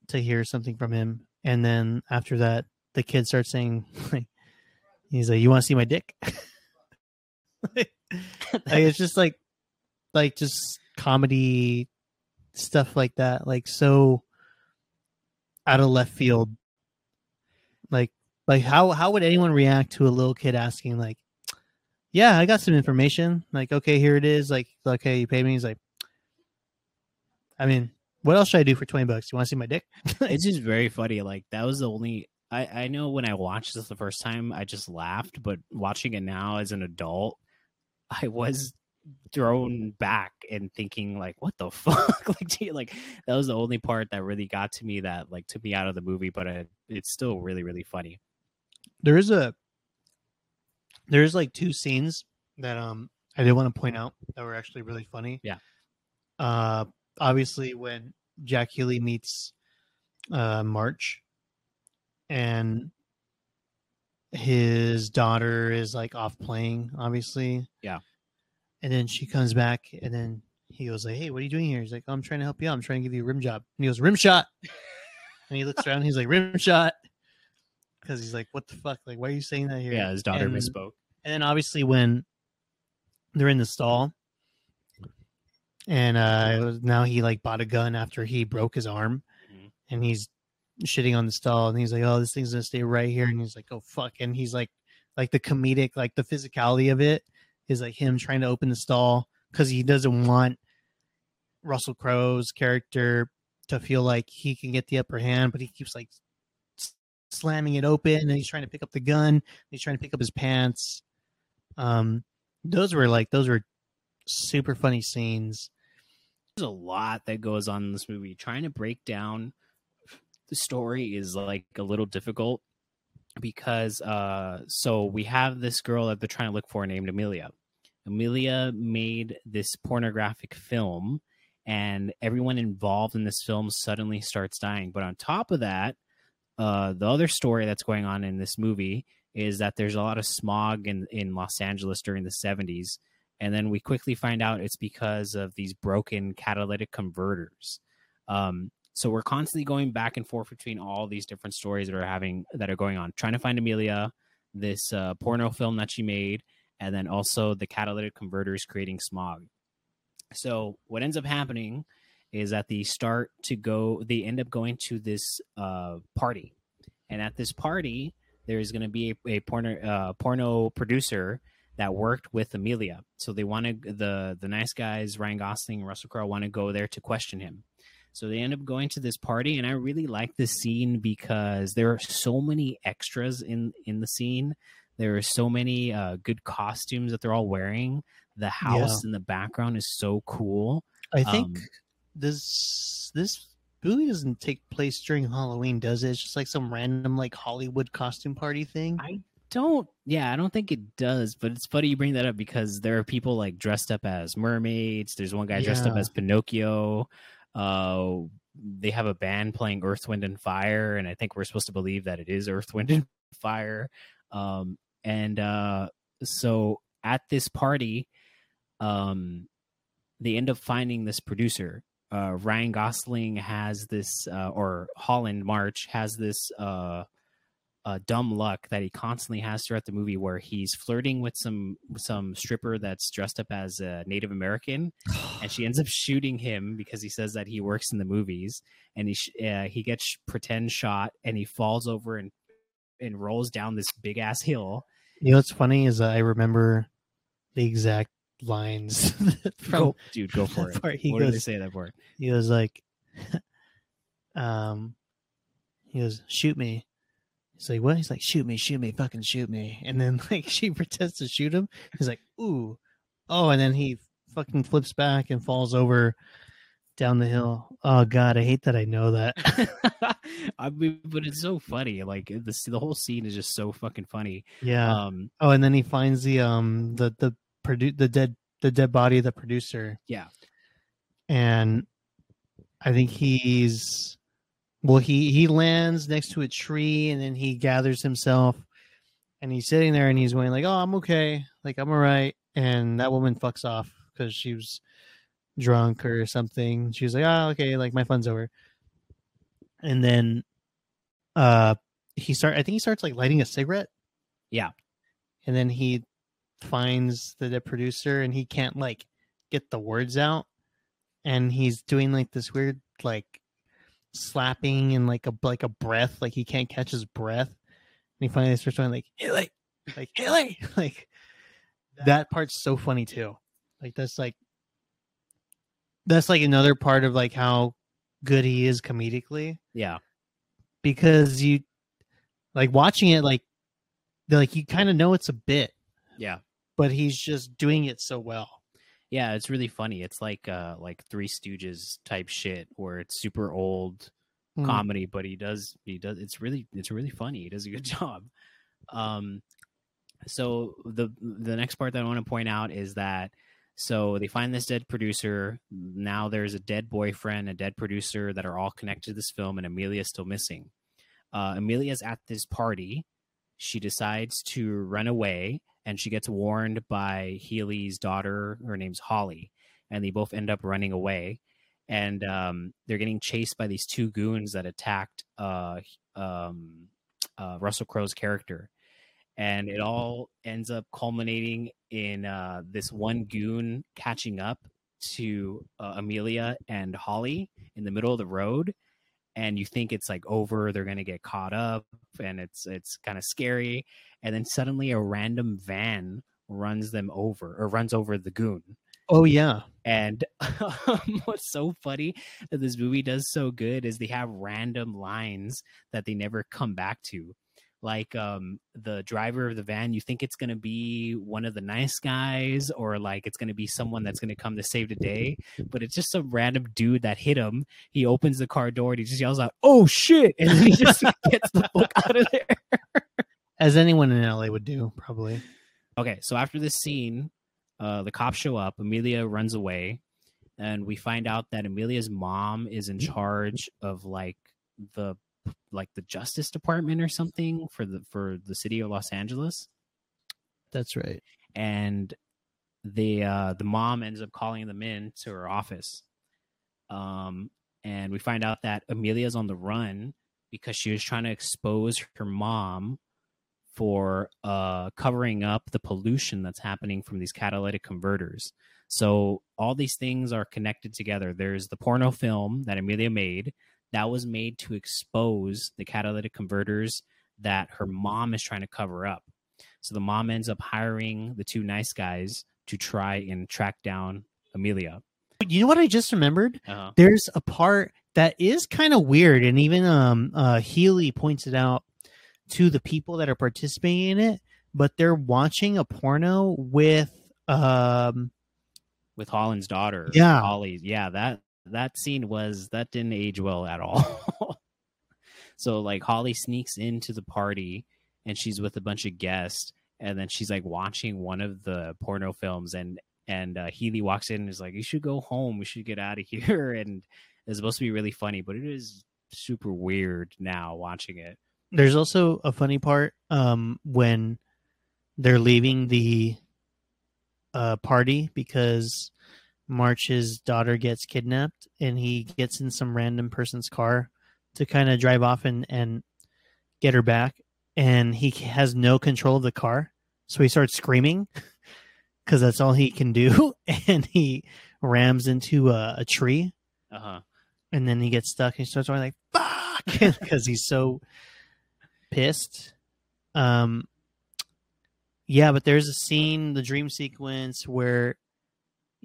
to hear something from him, and then after that, the kid starts saying [LAUGHS] like he's like, "You want to see my dick?" [LAUGHS] [LAUGHS] like, it's just like like just comedy stuff like that, like so out of left field. Like like how how would anyone react to a little kid asking like, "Yeah, I got some information." Like, okay, here it is. Like, okay, you pay me. He's like, I mean, what else should I do for twenty bucks? You want to see my dick? [LAUGHS] it's just very funny. Like that was the only. I I know when I watched this the first time, I just laughed, but watching it now as an adult, I was thrown back and thinking like what the [LAUGHS] fuck like gee, like that was the only part that really got to me that like took me out of the movie but it, it's still really really funny there is a there's like two scenes that um I did want to point out that were actually really funny. Yeah. Uh obviously when Jack Healy meets uh March and his daughter is like off playing, obviously. Yeah. And then she comes back and then he goes like, Hey, what are you doing here? He's like, oh, I'm trying to help you out. I'm trying to give you a rim job. And he goes, Rim shot. [LAUGHS] and he looks around he's like, Rim shot. Because he's like, What the fuck? Like, why are you saying that here? yeah his daughter And- misspoke And then obviously when they're in the stall, and uh now he like bought a gun after he broke his arm, Mhm. and he's shitting on the stall, and he's like, "Oh, this thing's gonna stay right here," and he's like, "Oh fuck," and he's like, like the comedic, like the physicality of it is like him trying to open the stall because he doesn't want Russell Crowe's character to feel like he can get the upper hand, but he keeps like slamming it open, and he's trying to pick up the gun. He's trying to pick up his pants. Um, those were like those were super funny scenes. there's a lot that goes on in this movie trying to break down the story is like a little difficult because uh so we have this girl that they're trying to look for named Amelia. Amelia made this pornographic film and everyone involved in this film suddenly starts dying. But on top of that, uh the other story that's going on in this movie is that there's a lot of smog in in Los Angeles during the 70s and then we quickly find out it's because of these broken catalytic converters. Um, so we're constantly going back and forth between all these different stories that are having that are going on, trying to find Amelia, this uh, porno film that she made, and then also the catalytic converters creating smog. So what ends up happening is that they start to go, they end up going to this uh, party, and at this party there's going to be a, a porno uh, porno producer that worked with Amelia. So they wanted the the nice guys, Ryan Gosling and Russell Crowe, want to go there to question him. So they end up going to this party, and I really like this scene because there are so many extras in in the scene. There are so many uh, good costumes that they're all wearing. The house in the background is so cool. I think Um, this this movie doesn't take place during Halloween, does it? It's just like some random like Hollywood costume party thing. I don't yeah i don't think it does but it's funny you bring that up because there are people like dressed up as mermaids there's one guy dressed up as pinocchio uh they have a band playing earth wind and fire and i think we're supposed to believe that it is earth wind and fire um and uh so at this party um they end up finding this producer uh ryan gosling has this uh or holland march has this uh uh, dumb luck that he constantly has throughout the movie, where he's flirting with some some stripper that's dressed up as a Native American, and she ends up shooting him because he says that he works in the movies, and he uh, he gets pretend shot, and he falls over and and rolls down this big ass hill. You know what's funny is I remember the exact lines [LAUGHS] from Go, dude, go for [LAUGHS] it. part. He what did they goes, say that for? he was like, [LAUGHS] um, he goes, shoot me. He's like, what? He's like, shoot me, shoot me, fucking shoot me. And then like she pretends to shoot him. He's like, ooh, oh, and then he fucking flips back and falls over down the hill. Oh god, I hate that I know that. [LAUGHS] I mean, but it's so funny. Like the the whole scene is just so fucking funny. yeah. Um, oh, and then he finds the um the the produ- the dead the dead body of the producer. Yeah. And I think he's well he he lands next to a tree and then he gathers himself and he's sitting there and he's going like, "Oh, I'm okay. Like I'm all right." And that woman fucks off cuz she was drunk or something. She was like, "Oh, okay, like my fun's over." And then uh he start I think he starts like lighting a cigarette. Yeah. And then he finds the, the producer and he can't like get the words out and he's doing like this weird like slapping and like a like a breath like he can't catch his breath and he finally starts going like Haley like Haley [LAUGHS] like that part's so funny too like that's like that's like another part of like how good he is comedically yeah. because you like watching it like like you kind of know it's a bit Yeah. but he's just doing it so well Yeah, it's really funny. It's like uh like Three Stooges type shit where it's super old Mm. comedy, but he does he does it's really it's really funny. He does a good job. Um so the the next part that I want to point out is that so they find this dead producer. Now there's a dead boyfriend, a dead producer that are all connected to this film, and Amelia's still missing. Uh, Amelia's at this party. She decides to run away, and she gets warned by Healy's daughter. Her name's Holly, and they both end up running away. And um, they're getting chased by these two goons that attacked uh, um, uh, Russell Crowe's character and it all ends up culminating in uh, this one goon catching up to uh, Amelia and Holly in the middle of the road, and you think it's like over, they're gonna get caught up, and it's it's kind of scary, and then suddenly a random van runs them over or runs over the goon. oh yeah And [LAUGHS] what's so funny that this movie does so good is they have random lines that they never come back to. Like um the driver of the van, you think it's gonna be one of the nice guys or like it's gonna be someone that's gonna come to save the day, but it's just some random dude that hit him. He opens the car door and he just yells out, "Oh shit!" [LAUGHS] and then he just gets the fuck out of there. as anyone in la would do probably Okay, so after this scene, uh, the cops show up. Amelia runs away, and we find out that Amelia's mom is in [LAUGHS] charge of like the like the Justice Department or something for the for the city of Los Angeles. that's right And the uh, the mom ends up calling them in to her office, um, and we find out that Amelia's on the run because she was trying to expose her mom for uh, covering up the pollution that's happening from these catalytic converters. So all these things are connected together. There's the porno film that Amelia made that was made to expose the catalytic converters that her mom is trying to cover up. So the mom ends up hiring the two nice guys to try and track down Amelia. you know what i just remembered Uh-huh. there's a part that is kind of weird and even um uh healy points it out to the people that are participating in it but they're watching a porno with um With Holland's daughter, Yeah. Holly. Yeah, that that scene was that didn't age well at all. [LAUGHS] so like Holly sneaks into the party and she's with a bunch of guests, and then she's like watching one of the porno films, and and uh, Healy walks in and is like, "You should go home. We should get out of [LAUGHS] here." And it's supposed to be really funny, but it is super weird now watching it. there's also a funny part um when they're leaving the uh party because march's daughter gets kidnapped and he gets in some random person's car to kind of drive off and and get her back and he has no control of the car. So he starts screaming [LAUGHS] because that's all he can do. [LAUGHS] And he rams into a, a tree Uh huh. and then he gets stuck and he starts going like fuck [LAUGHS] because he's so pissed um yeah but there's a scene the dream sequence where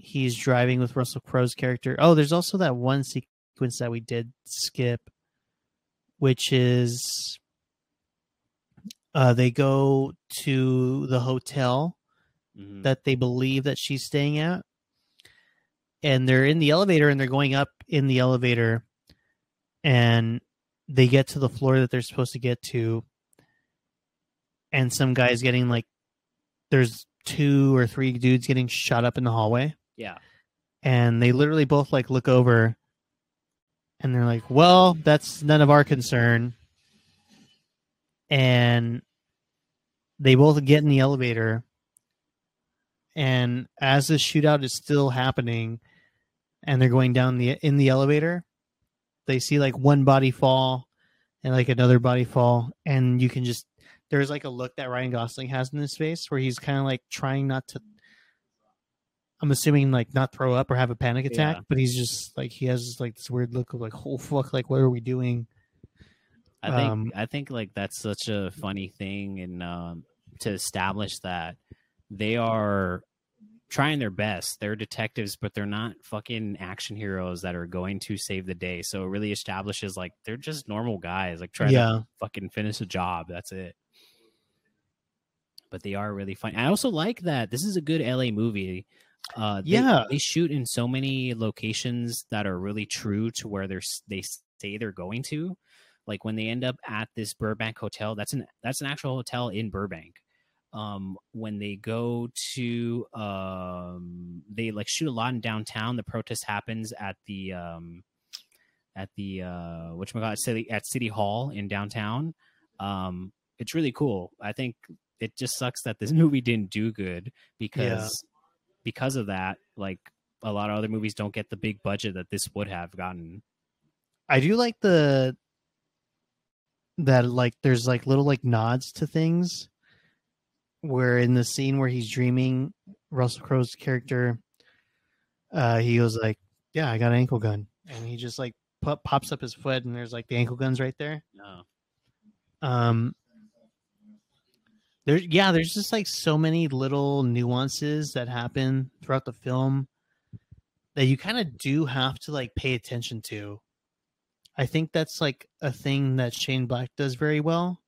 he's driving with russell crowe's character. Oh there's also that one sequence that we did skip which is uh they go to the hotel hmm that they believe that she's staying at and they're in the elevator and they're going up in the elevator and they get to the floor that they're supposed to get to and some guys getting like there's two or three dudes getting shot up in the hallway Yeah. and they literally both like look over and they're like well that's none of our concern. And they both get in the elevator. And as the shootout is still happening and they're going down the in the elevator they see like one body fall and like another body fall. And you can just there's like a look that Ryan Gosling has in his face where he's kind of like trying not to I'm assuming like not throw up or have a panic attack, Yeah. but he's just like he has like this weird look of like, oh fuck, like what are we doing? I think Um, I think like that's such a funny thing, and um, to establish that they are trying their best. They're detectives, but they're not fucking action heroes that are going to save the day. So it really establishes like they're just normal guys, like trying to fucking finish a job. That's it. But they are really funny. I also like that this is a good LA movie. Uh, they, Yeah. they shoot in so many locations that are really true to where they're they say they're going to. Like when they end up at this Burbank hotel, that's an that's an actual hotel in Burbank. Um, when they go to um, they like shoot a lot in downtown. The protest happens at the um, at the uh, which city at City Hall in downtown. Um, it's really cool. I think it just sucks that this [LAUGHS] movie didn't do good because because of that. Like a lot of other movies don't get the big budget that this would have gotten. I do like the that like there's like little like nods to things where in the scene where he's dreaming Russell Crowe's character uh he goes like yeah I got an ankle gun and he just like pop, pops up his foot and there's like the ankle guns right there No. um there's yeah there's just like so many little nuances that happen throughout the film that you kind of do have to like pay attention to. I think that's like a thing that shane black does very well.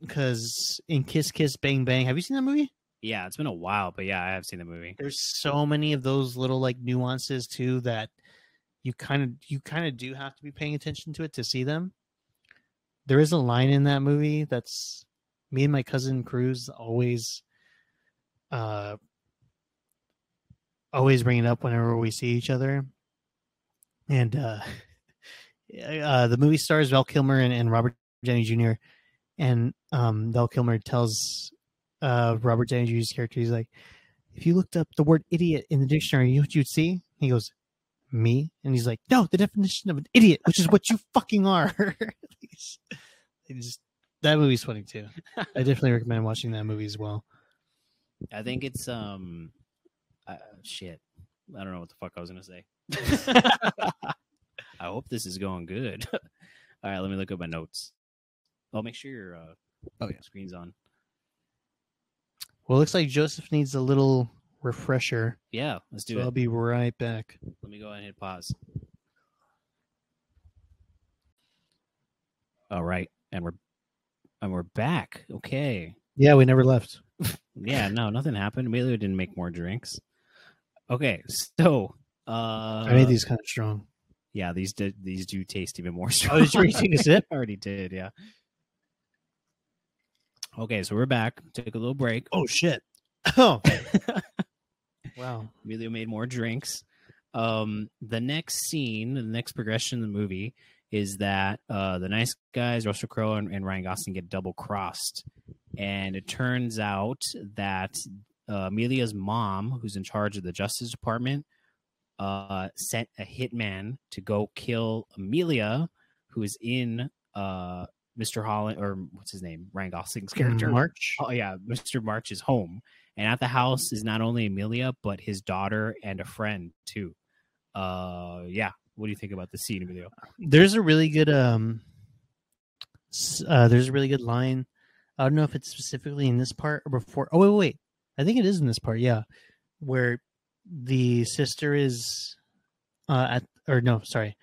Because in kiss kiss bang bang have you seen that movie? Yeah, it's been a while, but yeah, I have seen the movie. there's so many of those little like nuances too that you kind of you kind of do have to be paying attention to it to see them. There is a line in that movie that's me and my cousin cruz always uh always bring it up whenever we see each other and uh [LAUGHS] uh the movie stars val kilmer and, and robert downey jr and um val kilmer tells uh robert downey jr's character he's like if you looked up the word idiot in the dictionary, you know what you'd see? He goes, me? And he's like, no, the definition of an idiot, which is what you fucking are. [LAUGHS] Just, that movie's funny too. [LAUGHS] I definitely recommend watching that movie as well. I think it's um, uh, shit. I don't know what the fuck I was gonna say. [LAUGHS] I hope this is going good. [LAUGHS] All right, let me look at my notes. I'll make sure your uh, Oh, yeah. screen's on. Well, it looks like Joseph needs a little refresher. Yeah, let's do so it. I'll be right back. Let me go ahead and hit pause. All right, and we're and we're back. Okay. Yeah, we never left. Yeah, no, nothing happened. Emilio didn't make more drinks. Okay, so uh I made these kind of strong. Yeah, these did these do taste even more strong. [LAUGHS] Oh, did you already take a sip? I already did, yeah. Okay, so we're back. Took a little break. Oh, shit. [LAUGHS] Oh, wow. [LAUGHS] Emilio made more drinks. Um, the next scene, the next progression in the movie is that uh, the nice guys, Russell Crowe and, and Ryan Gosling, get double crossed, and it turns out that uh, Amelia's mom, who's in charge of the Justice Department, uh, sent a hitman to go kill Amelia, who is in uh, Mr. Holland or what's his name, Ryan Gosling's character, March. Oh yeah, Mr. March is home, and at the house is not only Amelia but his daughter and a friend too. Uh, yeah. What do you think about the scene, Emilio? There's a really good um. Uh, there's a really good line. I don't know if it's specifically in this part or before. Oh wait, wait, wait. I think it is in this part. Yeah, where the sister is uh at or no, sorry.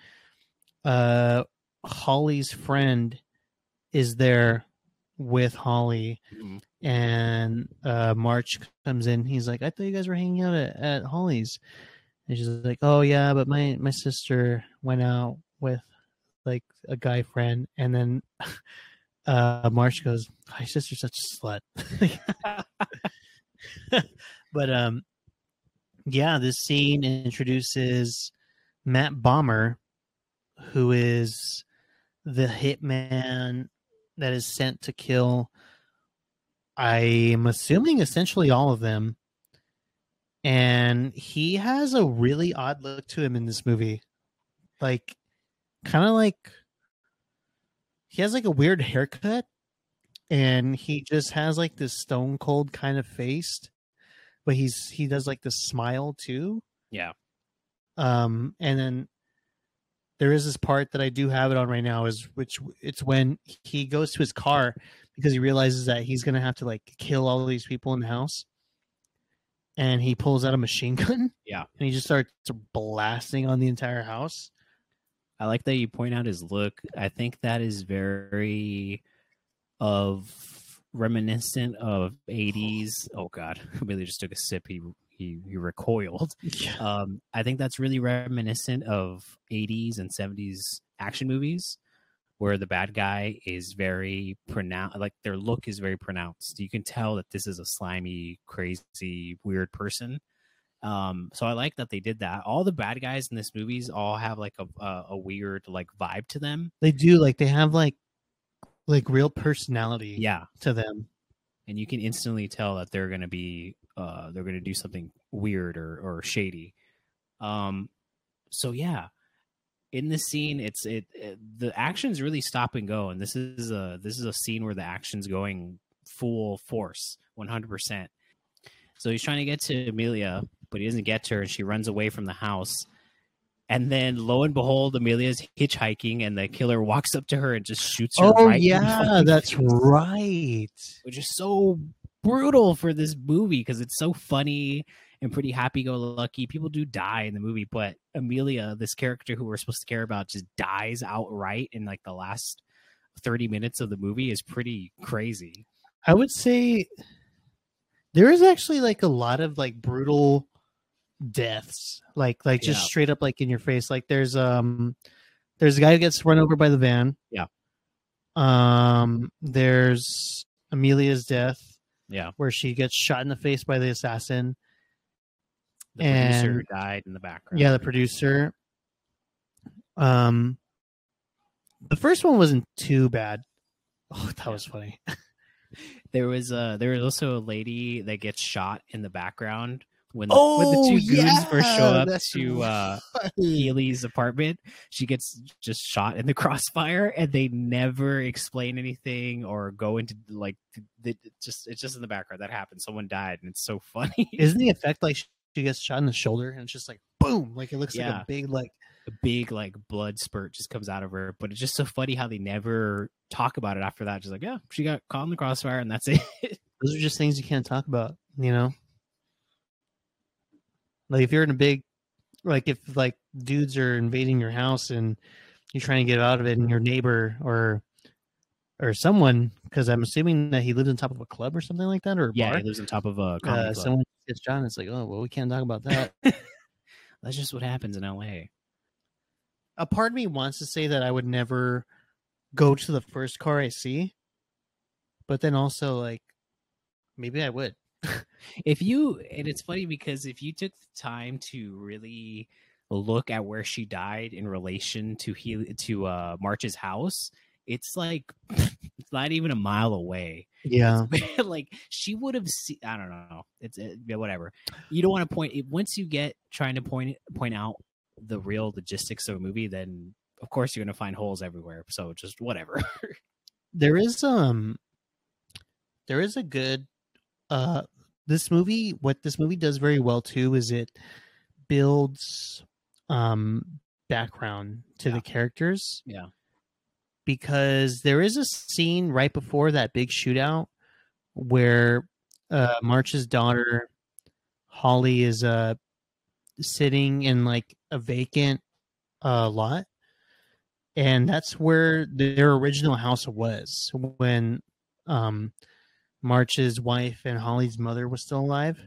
Uh, Holly's friend is there with Holly, Mhm. and uh March comes in. He's like, "I thought you guys were hanging out at, at Holly's," and she's like, "Oh yeah, but my my sister went out with like a guy friend," and then [LAUGHS] uh March goes, "My sister's such a slut." [LAUGHS] but um, yeah, this scene introduces Matt Bomer, who is the hitman that is sent to kill. I'm assuming essentially all of them. And he has a really odd look to him in this movie. Like, kind of like he has like a weird haircut and he just has like this stone cold kind of face but he's he does like this smile too Yeah. um and then there is this part that i do have it on right now is which it's when he goes to his car because he realizes that he's gonna have to like kill all these people in the house and he pulls out a machine [LAUGHS] gun Yeah. and he just starts blasting on the entire house I like that you point out his look. I think that is very of reminiscent of 80s. [SIGHS] Oh God, [LAUGHS] Emilio just took a sip. He he, he recoiled. [LAUGHS] yeah Um, I think that's really reminiscent of 80s and 70s action movies where the bad guy is very pronounced like their look is very pronounced. You can tell that this is a slimy, crazy, weird person. Um, so I like that they did that. All the bad guys in this movies all have like a a, a weird like vibe to them. they do like they have like like real personality Yeah, to them and you can instantly tell that they're going to be uh they're going to do something weird or or shady um so yeah in this scene it's it, it the actions really stop and go and this is a this is a scene where the action's going full force 100% so he's trying to get to amelia but he doesn't get to her and she runs away from the house. And then lo and behold amelia's hitchhiking and the killer walks up to her and just shoots her oh right yeah that's face. right. Which is so brutal for this movie because it's so funny and pretty happy-go-lucky. People do die in the movie, but Amelia, this character who we're supposed to care about, just dies outright in like the last thirty minutes of the movie is pretty crazy. I would say there is actually like a lot of like brutal deaths, like like just Yeah. straight up like in your face. Like there's um there's a guy who gets run over by the van. Yeah. Um. There's Amelia's death, Yeah, where she gets shot in the face by the assassin. The producer And- died in the background. Yeah, the producer. Um. The first one wasn't too bad. Oh, that Yeah. was funny. [LAUGHS] there was uh there was also a lady that gets shot in the background when the, when the two goons first show up Oh, to uh. Healy's apartment. She gets just shot in the [LAUGHS] crossfire, and they never explain anything or go into like the, just it's just in the background that happened. Someone died, and it's so [LAUGHS] funny. Isn't the effect like she gets shot in the shoulder and it's just like boom, like it looks like a big like a big like blood spurt just comes out of her, but it's just so funny how they never talk about it after that. Just like, yeah, she got caught in the crossfire, and that's [LAUGHS] it. those are just things you can't talk about, you know. Like if you're in a big, like if like dudes are invading your house and you're trying to get out of it, and your neighbor or or someone, because I'm assuming that he lives on top of a club or something like that, or a yeah, bar. it lives on top of a Uh, club. someone gets shot, and it's like, oh well, we can't talk about that. [LAUGHS] That's just what happens in LA. a part of me wants to say that I would never go to the first car I see, but then also like maybe I would. [LAUGHS] if you and it's funny because if you took the time to really look at where she died in relation to he to uh march's house it's like it's not even a mile away. Yeah, [LAUGHS] like she would have seen i don't know. It's it, yeah, whatever. You don't want to point it once you get trying to point point out the real logistics of a movie then of course you're going to find holes everywhere so just whatever. [LAUGHS] There is um there is a good uh this movie what this movie does very well too is it builds um background to Yeah. the characters. Yeah. Because there is a scene right before that big shootout where uh March's daughter Holly is uh sitting in like a vacant uh lot. And that's where their original house was when um March's wife and Holly's mother was still alive.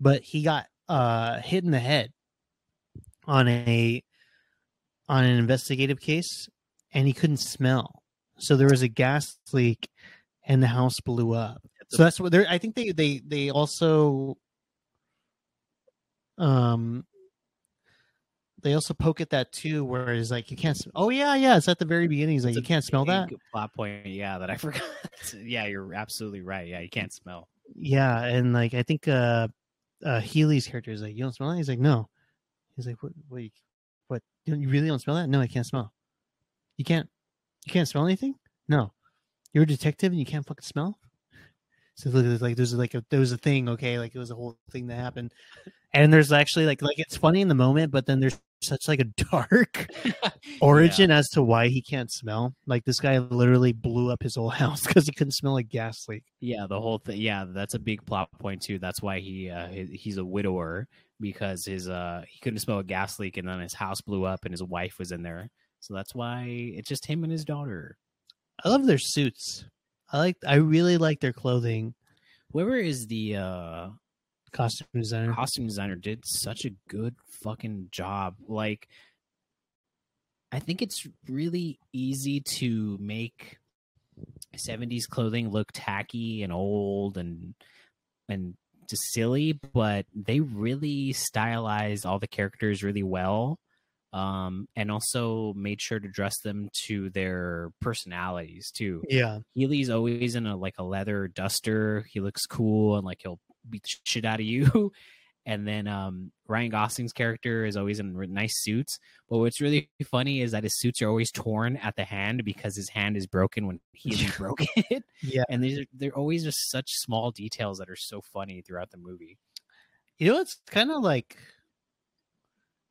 But he got uh hit in the head on a on an investigative case and he couldn't smell. So there was a gas leak and the house blew up. So that's what they're i think they they they also um they also poke at that too where it's like you can't sm- oh yeah yeah it's at the very beginning. He's like It's you can't smell that? Plot point, yeah, that I [LAUGHS] forgot. yeah, you're absolutely right. Yeah, you can't smell. yeah and like i think uh uh healy's character is like you don't smell that? He's like no. He's like what what you, what you you really don't smell that? No i can't smell you can't you can't smell anything? No. You're a detective and you can't fucking smell? So look at like there's like a there was a thing okay? Like it was a whole thing that happened. And there's actually like like it's funny in the moment but then there's such like a dark [LAUGHS] origin as to why he can't smell. Like this guy literally blew up his whole [LAUGHS] house because he couldn't smell a gas leak. Yeah, the whole thing. Yeah, that's a big plot point too. That's why he uh, he, he's a widower because his uh he couldn't smell a gas leak, and then his house blew up, and his wife was in there. So that's why it's just him and his daughter. I love their suits. I like. I really like their clothing. Whoever is the uh Costume designer. costume designer did such a good fucking job. Like, I think it's really easy to make 70s clothing look tacky and old and and just silly, but they really stylized all the characters really well. Um, and also made sure to dress them to their personalities too. Yeah, Healy's always in a like a leather duster. He looks cool and like he'll beat the [LAUGHS] shit out of you. [LAUGHS] And then um, Ryan Gosling's character is always in nice suits. But what's really funny is that his suits are always torn at the hand because his hand is broken when [LAUGHS] Yeah. broke it. yeah. And these are they're always just such small details that are so funny throughout the movie. You know, it's kind of like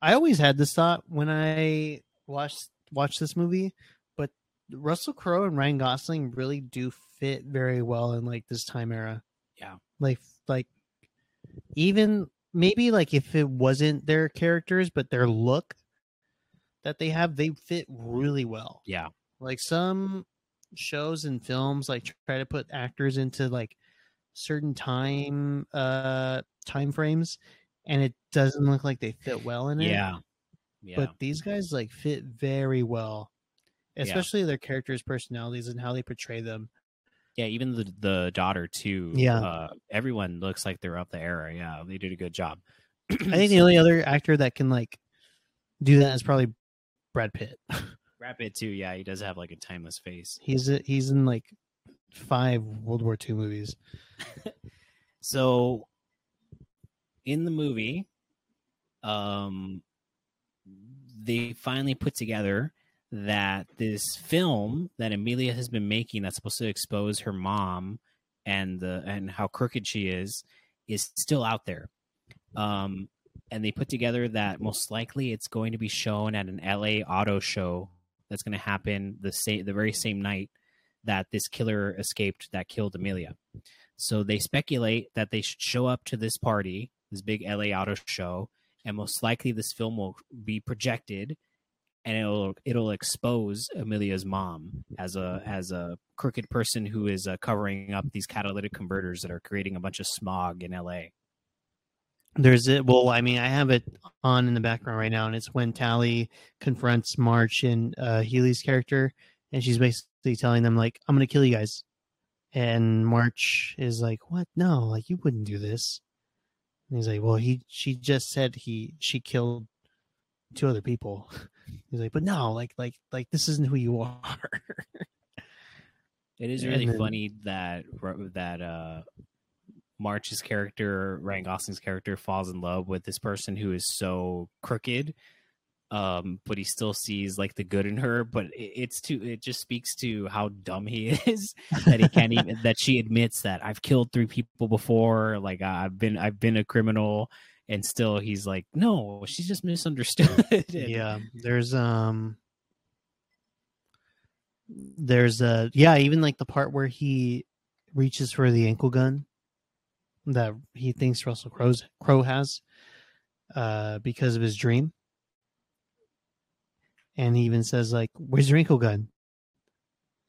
I always had this thought when I watched watched this movie, but Russell Crowe and Ryan Gosling really do fit very well in like this time era. Yeah. like like even maybe like if it wasn't their characters but their look that they have, they fit really well. Yeah. like some shows and films like try to put actors into like certain time uh time frames and it doesn't look like they fit well in it Yeah. Yeah. but these guys like fit very well Yeah. especially their characters personalities and how they portray them yeah, even the the daughter too. Yeah. Uh, everyone looks like they're up the era. Yeah, they did a good job. i think the only other actor that can like do that is probably brad pitt [LAUGHS] Brad Pitt too. Yeah, he does have like a timeless face. he's a, he's in like five world war ii movies [LAUGHS] So in the movie, um they finally put together that this film that Amelia has been making that's supposed to expose her mom and the and how crooked she is is still out there. Um and they put together that most likely it's going to be shown at an LA auto show that's going to happen the same the very same night that this killer escaped that killed Amelia. So they speculate that they should show up to this party, this big LA auto show, and most likely this film will be projected and it'll it'll expose Amelia's mom as a as a crooked person who is uh, covering up these catalytic converters that are creating a bunch of smog in LA. There's it. Well, I mean, I have it on in the background right now, and it's when Tally confronts March and uh, Healy's character, and she's basically telling them like, "I'm gonna kill you guys," and March is like, "What? No, like you wouldn't do this." And he's like, "Well, he she just said he she killed two other people." [LAUGHS] He's like, "But no, like like like this isn't who you [LAUGHS] are." It is really then- funny that that uh March's character, Ryan Gosling's character, falls in love with this person who is so crooked um, but he still sees like the good in her. But it, it's too. It just speaks to how dumb he [LAUGHS] is that he can't even. that she admits that I've killed three people before. Like I've been I've been a criminal, and still he's like, no, she's just misunderstood. [LAUGHS] And- yeah there's um there's a yeah even like the part where he reaches for the ankle gun that he thinks russell crowe's crowe has uh because of his dream and he even says like where's your ankle gun?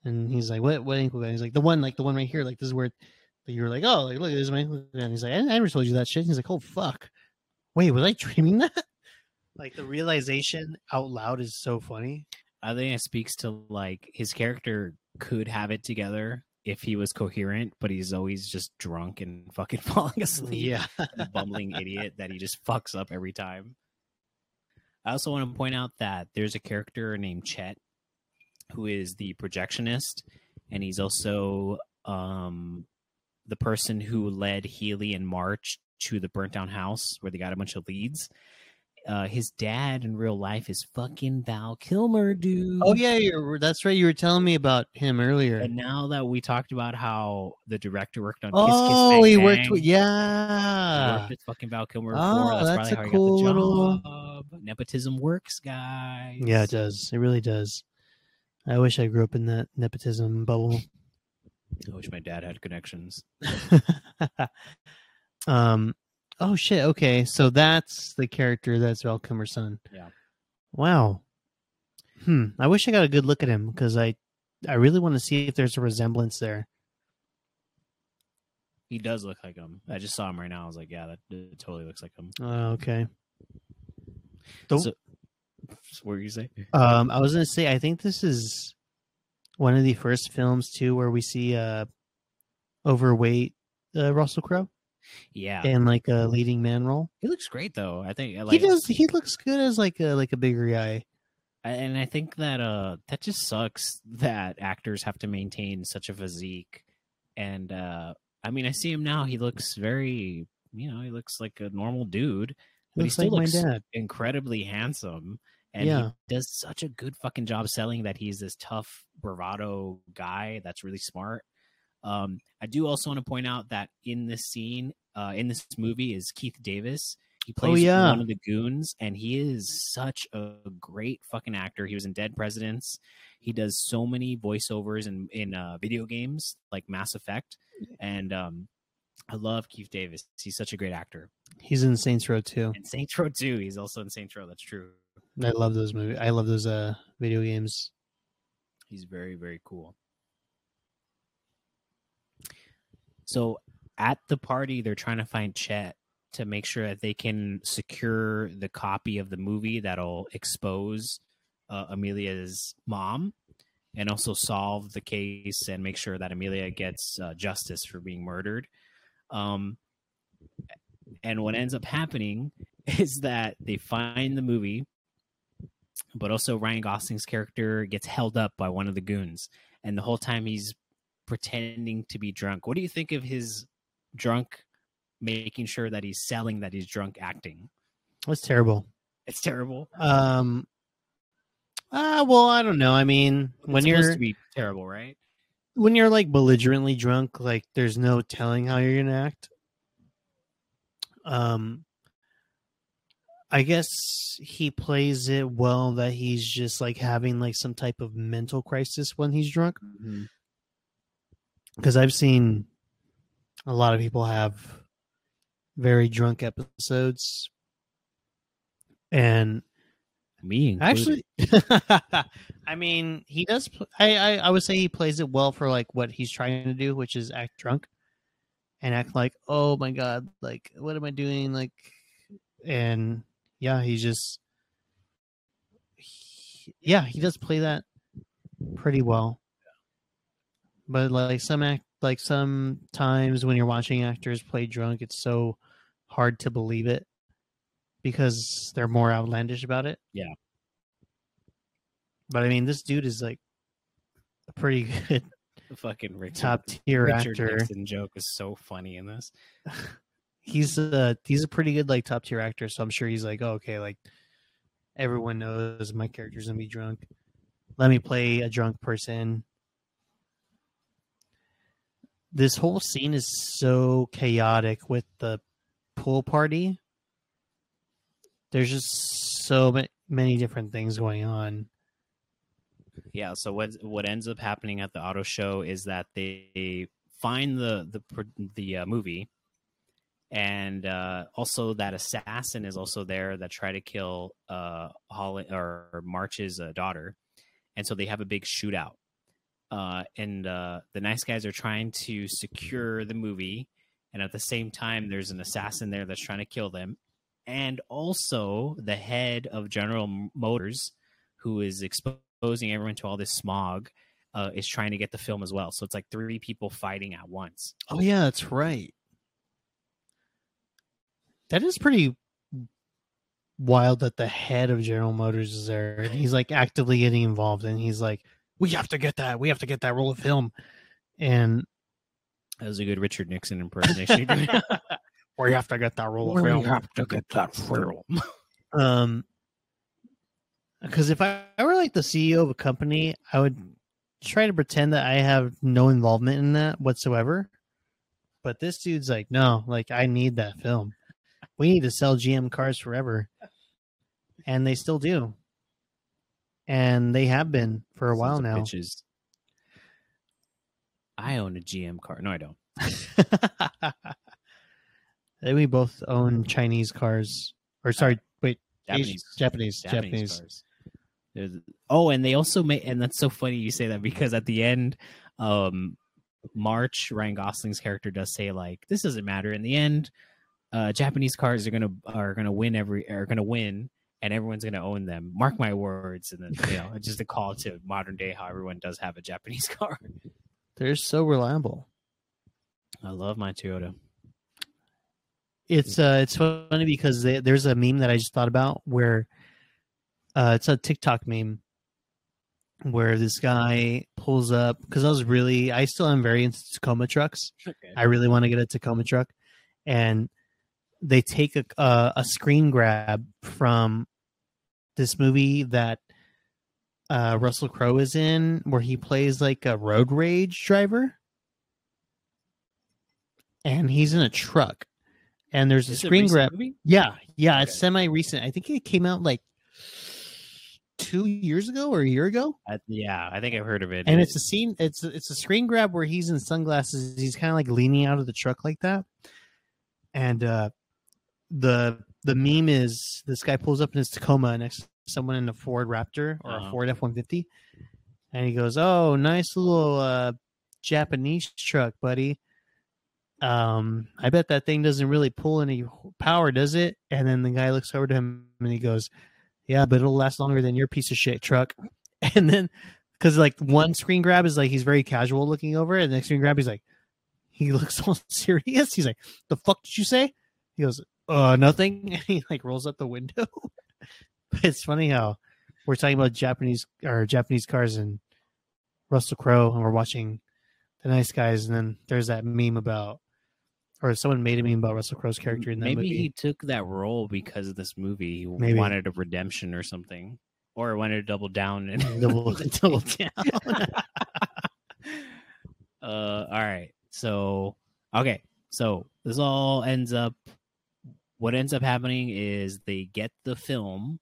And he's like what what ankle gun? He's like the one like the one right here. Like this is where you were like oh like look this is my ankle gun. He's like I, I never told you that shit. And he's like oh fuck. Wait was i dreaming that? [LAUGHS] Like the realization out loud is so funny. I think it speaks to like his character could have it together if he was coherent, but he's always just drunk and [LAUGHS] fucking falling asleep. yeah. Bumbling idiot that he just fucks up every time. I also want to point out that there's a character named Chet who is the projectionist, and he's also um, the person who led Healy and March to the burnt down house where they got a bunch of leads. Uh, his dad in real life is fucking Val Kilmer, dude. oh yeah you're, that's right you were telling me about him earlier And now that we talked about how the director worked on Kiss Kiss oh Bang he worked with he yeah worked with fucking Val Kilmer Oh, before. That's, that's probably a how he cool got the little-. Nepotism works, guys. yeah it does it really does i wish i grew up in that nepotism bubble I wish my dad had connections. [LAUGHS] um oh shit okay so that's the character that's val kilmer's son Yeah. wow hmm i wish i got a good look at him because i i really want to see if there's a resemblance there He does look like him. I just saw him right now. I was like, yeah, that, that totally looks like him. oh, okay Don't- So, what were you say? Um, I was gonna say, I think this is one of the first films too where we see uh overweight uh, Russell Crowe Yeah, and like a leading man role. he looks great though. I think like he does. He looks good as like a like a bigger guy. and I think that uh that just sucks that actors have to maintain such a physique. And uh I mean, I see him now. He looks very, you know, he looks like a normal dude, but he still like looks dad. incredibly handsome. And Yeah. he does such a good fucking job selling that he's this tough bravado guy that's really smart. Um, I do also want to point out that in this scene, uh, in this movie, is Keith David. He plays Oh, yeah. one of the goons, and he is such a great fucking actor. He was in Dead Presidents. He does so many voiceovers in in uh, video games like Mass Effect, and um, I love Keith David. He's such a great actor. He's in Saints Row too. And Saints Row 2, he's also in Saints Row. That's true. I love those movies. I love those uh video games. He's very, very cool. So at the party, they're trying to find Chet to make sure that they can secure the copy of the movie that'll expose uh, Amelia's mom and also solve the case and make sure that Amelia gets uh, justice for being murdered. Um, and what ends up happening [LAUGHS] is that they find the movie, but also Ryan Gosling's character gets held up by one of the goons, and the whole time he's pretending to be drunk. What do you think of his drunk making sure that he's selling that he's drunk acting? That's terrible. It's terrible. Um. Ah, well, I don't know. I mean, when it's you're supposed to be terrible, right? When you're like belligerently drunk, like there's no telling how you're gonna act. Um, I guess he plays it well that he's just like having like some type of mental crisis when he's drunk. Because I've seen a lot of people have very drunk episodes, and Me included. Actually, [LAUGHS] I mean, he does. I, I I would say he plays it well for like what he's trying to do, which is act drunk and act like, oh my god, like what am I doing? Like, and yeah, he's just, he- yeah, he does play that pretty well. But like some act, like sometimes when you're watching actors play drunk, it's so hard to believe it because they're more outlandish about it. Yeah. But I mean, this dude is like a pretty [LAUGHS] good the fucking Richard, top tier Richard actor. Nixon joke is so funny in this. [LAUGHS] He's a he's a pretty good like top tier actor. So I'm sure he's like, oh, okay, like everyone knows my character's gonna be drunk. Let me play a drunk person. This whole scene is so chaotic with the pool party. There's just so many different things going on. Yeah. So what what ends up happening at the auto show is that they find the the the uh, movie, and uh, also that assassin is also there that try to kill uh Holly or March's uh, daughter, and so they have a big shootout. Uh, and uh, the nice guys are trying to secure the movie, and at the same time, there's an assassin there that's trying to kill them, and also the head of General Motors, who is exposing everyone to all this smog, uh, is trying to get the film as well. So it's like three people fighting at once. Oh yeah, that's right. That is pretty wild that the head of General Motors is there and he's like actively getting involved and he's like, We have to get that, we have to get that roll of film. And That was a good Richard Nixon impersonation. [LAUGHS] [LAUGHS] you're doing. we have to get that roll of film. to get that film. Um because if I, I were like the CEO of a company, I would try to pretend that I have no involvement in that whatsoever. But this dude's like, no, like I need that film. We need to sell GM cars forever. And they still do. And they have been for a while Sons of now. bitches. I own a GM car. No, I don't. [LAUGHS] then we both own Chinese cars. Or sorry, wait, Japanese, Japanese, Japanese, Japanese, Japanese. cars. There's- oh, and they also made, and that's so funny you say that because at the end, um, March Ryan Gosling's character does say like, "This doesn't matter." In the end, uh, Japanese cars are gonna are gonna win every are gonna win, and everyone's gonna own them. Mark my words. And then you know, it's just a call to modern day how everyone does have a Japanese [LAUGHS] car. They're so reliable. I love my Toyota. It's uh, it's funny because they, there's a meme that I just thought about where, uh, it's a TikTok meme, where this guy pulls up because I was really I still am very into Tacoma trucks. Okay. I really want to get a Tacoma truck, and they take a a, a screen grab from this movie that uh, Russell Crowe is in, where he plays like a road rage driver, and he's in a truck, and there's a Is it screen grab. movie? Yeah, yeah, it's semi recent. I think it came out like two years ago or a year ago I, yeah, I think I've heard of it. and it's a scene it's it's a screen grab where he's in sunglasses he's kind of like leaning out of the truck like that and uh the the meme is this guy pulls up in his tacoma next to someone in a ford raptor or Uh-huh. a ford f-150 and he goes oh nice little uh japanese truck buddy um i bet that thing doesn't really pull any power does it? And then the guy looks over to him and he goes yeah but it'll last longer than your piece of shit truck. [LAUGHS] And then because like one screen grab is like he's very casual looking over and the next screen grab he's like he [LAUGHS] looks all [LAUGHS] serious. He's like the fuck did you say? He goes uh nothing. And he like rolls up the window. It's funny how we're talking about japanese or japanese cars and russell crowe and we're watching the nice guys and then there's that meme about or someone made a meme about russell crowe's character in that Maybe movie he took that role because of this movie. He Maybe. wanted a redemption or something, or wanted to double down and double, [LAUGHS] [LAUGHS] double down [LAUGHS] uh, all right. So, okay. So this all ends up. What ends up happening is they get the film.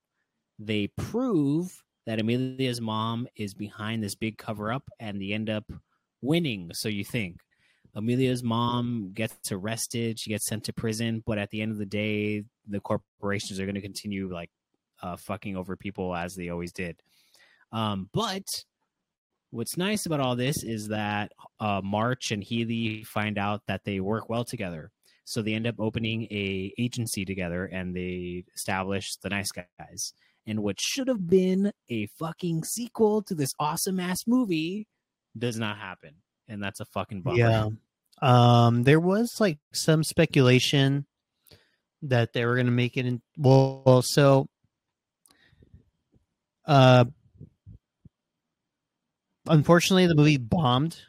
They prove that Amelia's mom is behind this big cover up, and they end up winning. So you think Amelia's mom gets arrested, she gets sent to prison, but at the end of the day, the corporations are going to continue like uh, fucking over people as they always did. Um, but what's nice about all this is that uh, March and Healy find out that they work well together. So they end up opening a agency together and they establish the nice guys. And what should have been a fucking sequel to this awesome ass movie does not happen. And that's a fucking bummer. Yeah. Um, there was like some speculation that they were going to make it in. Well, so, uh, unfortunately, the movie bombed.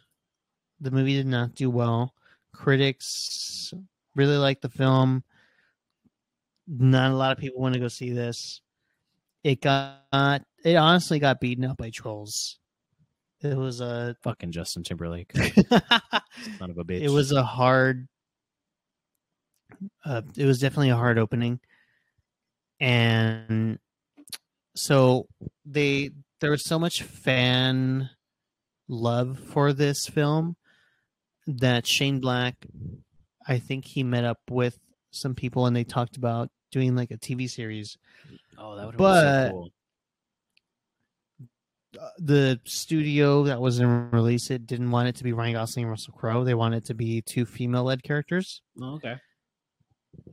The movie did not do well. Critics really liked the film. Not a lot of people want to go see this. it got it honestly got beaten up by trolls. It was a Fucking Justin Timberlake, it [LAUGHS] son of a bitch. It was a hard uh, it was definitely a hard opening. And so they there was so much fan love for this film that Shane Black I think he met up with some people and they talked about doing like a TV series oh, that would have been but- so cool. The studio that was in release it didn't want it to be Ryan Gosling and Russell Crowe. They wanted it to be two female led characters. Oh, okay.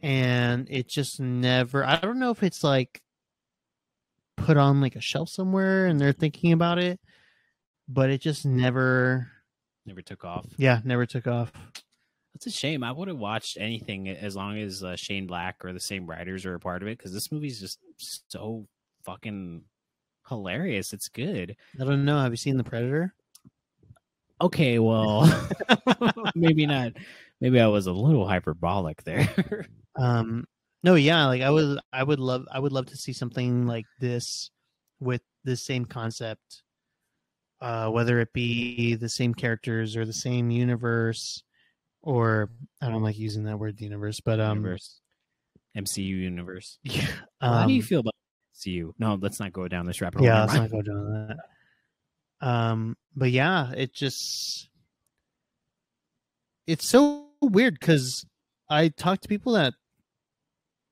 And it just never, I don't know if it's like put on like a shelf somewhere and they're thinking about it, but it just never, Never took off. yeah, never took off. That's a shame. I would have watched anything as long as uh, Shane Black or the same writers are a part of it because this movie's just so fucking hilarious. It's good. I don't know. Have you seen The Predator? Okay, well, [LAUGHS] maybe not. Maybe I was a little hyperbolic there. [LAUGHS] Um, no, yeah, like I would, I would love, I would love to see something like this with the same concept, uh, whether it be the same characters or the same universe, or I don't like using that word the universe, but um, universe, MCU universe. yeah, How do you um, feel about MCU? No, let's not go down this rabbit hole. yeah, let's not go down that. Um, but yeah, it just it's so weird because I talk to people that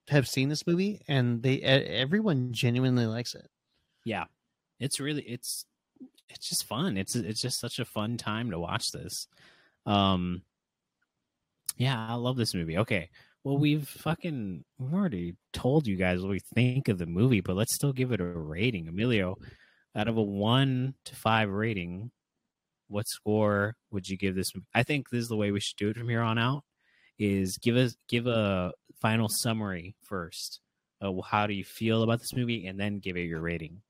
have seen this movie and they everyone genuinely likes it. yeah it's really it's it's just fun it's it's just such a fun time to watch this um yeah i love this movie okay well we've fucking we've already told you guys what we think of the movie but let's still give it a rating emilio out of a one to five rating what score would you give this movie? i think this is the way we should do it from here on out is give us give a final summary first how do you feel about this movie and then give it your rating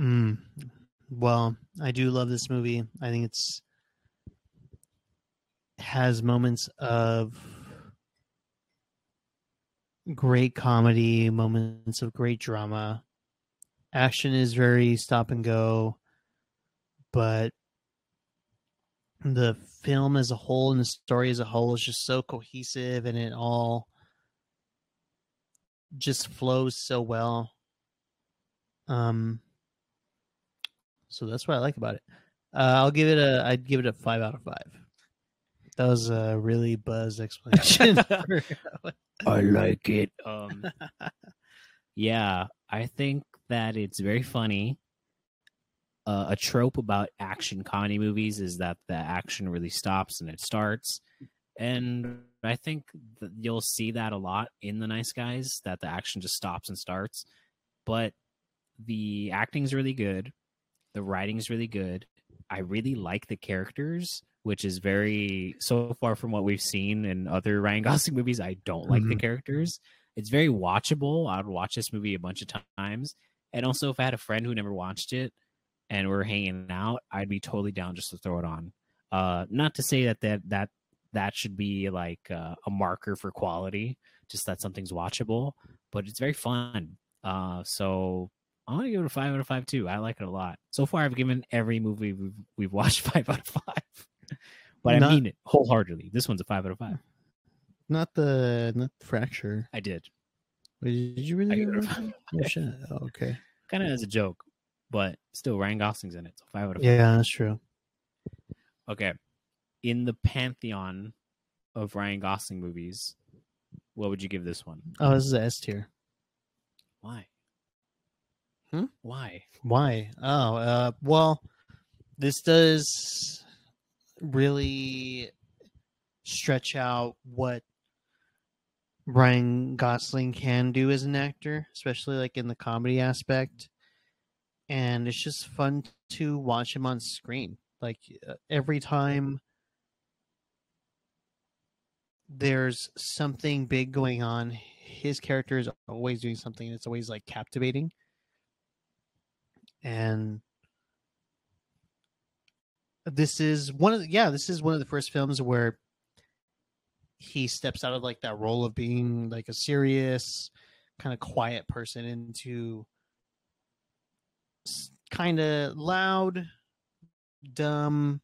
Mm. Well, I do love this movie. I think it's has moments of great comedy, moments of great drama. Action is very stop and go, but the film as a whole and the story as a whole is just so cohesive and it all just flows so well. Um so that's what I like about it. Uh, I'll give it a. I'd give it a five out of five. That was a really buzz explanation. [LAUGHS] [LAUGHS] I like it. Um, [LAUGHS] yeah, I think that it's very funny. Uh, a trope about action comedy movies is that the action really stops and it starts, and I think that you'll see that a lot in the Nice Guys. That the action just stops and starts, but the acting's really good. The writing's really good. I really like the characters, which is very so far from what we've seen in other [LAUGHS] Ryan Gosling movies. I don't like the Mhm. characters. It's very watchable. I would watch this movie a bunch of times. And also, if I had a friend who never watched it and we're hanging out, I'd be totally down just to throw it on. Uh, not to say that that that that should be like uh, a marker for quality, just that something's watchable, but it's very fun. Uh, so I'm gonna give it a five out of five too. I like it a lot. So far, I've given every movie we've we've watched [LAUGHS] five out of five, [LAUGHS] but I mean it wholeheartedly. This one's a five out of five. not the not the fracture. I did Wait, Did you really? Give give it it a a- oh shit! Oh, okay. kind of as a joke, but still Ryan Gosling's in it. So five out of five. Yeah, that's true. Okay, in the pantheon of Ryan Gosling movies, what would you give this one? Oh, this is a S tier. Why? Hmm? Why? Why? Oh, uh, well, this does really stretch out what Ryan Gosling can do as an actor, especially like in the comedy aspect. And it's just fun to watch him on screen. Like uh, every time there's something big going on, his character is always doing something and it's always like captivating and this is one of the, yeah this is one of the first films where he steps out of like that role of being like a serious kind of quiet person into kind of loud, dumb,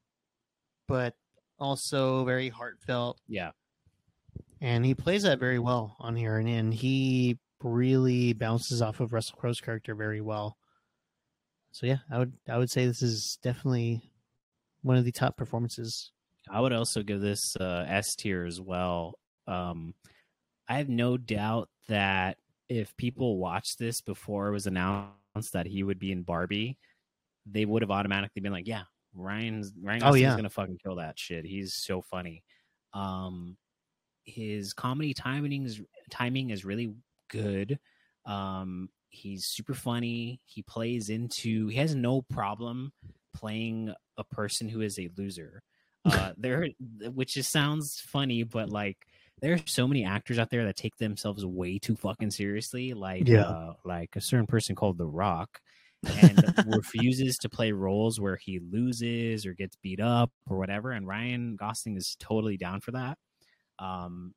but also very heartfelt. Yeah. And he plays that very well on here, and, and he really bounces off of Russell Crowe's character very well. So yeah, I would I would say this is definitely one of the top performances. I would also give this uh, S tier as well. Um, I have no doubt that if people watched this before it was announced that he would be in Barbie, they would have automatically been like, "Yeah, Ryan's Ryan Oh, yeah. gonna fucking kill that shit. He's so funny." Um, his comedy timing is timing is really good. Um, he's super funny. He plays into. He has no problem playing a person who is a loser. [LAUGHS] Uh, there, which just sounds funny, but like there are so many actors out there that take themselves way too fucking seriously. Like, Yeah. uh, like a certain person called The Rock, and [LAUGHS] refuses to play roles where he loses or gets beat up or whatever. And Ryan Gosling is totally down for that. Um,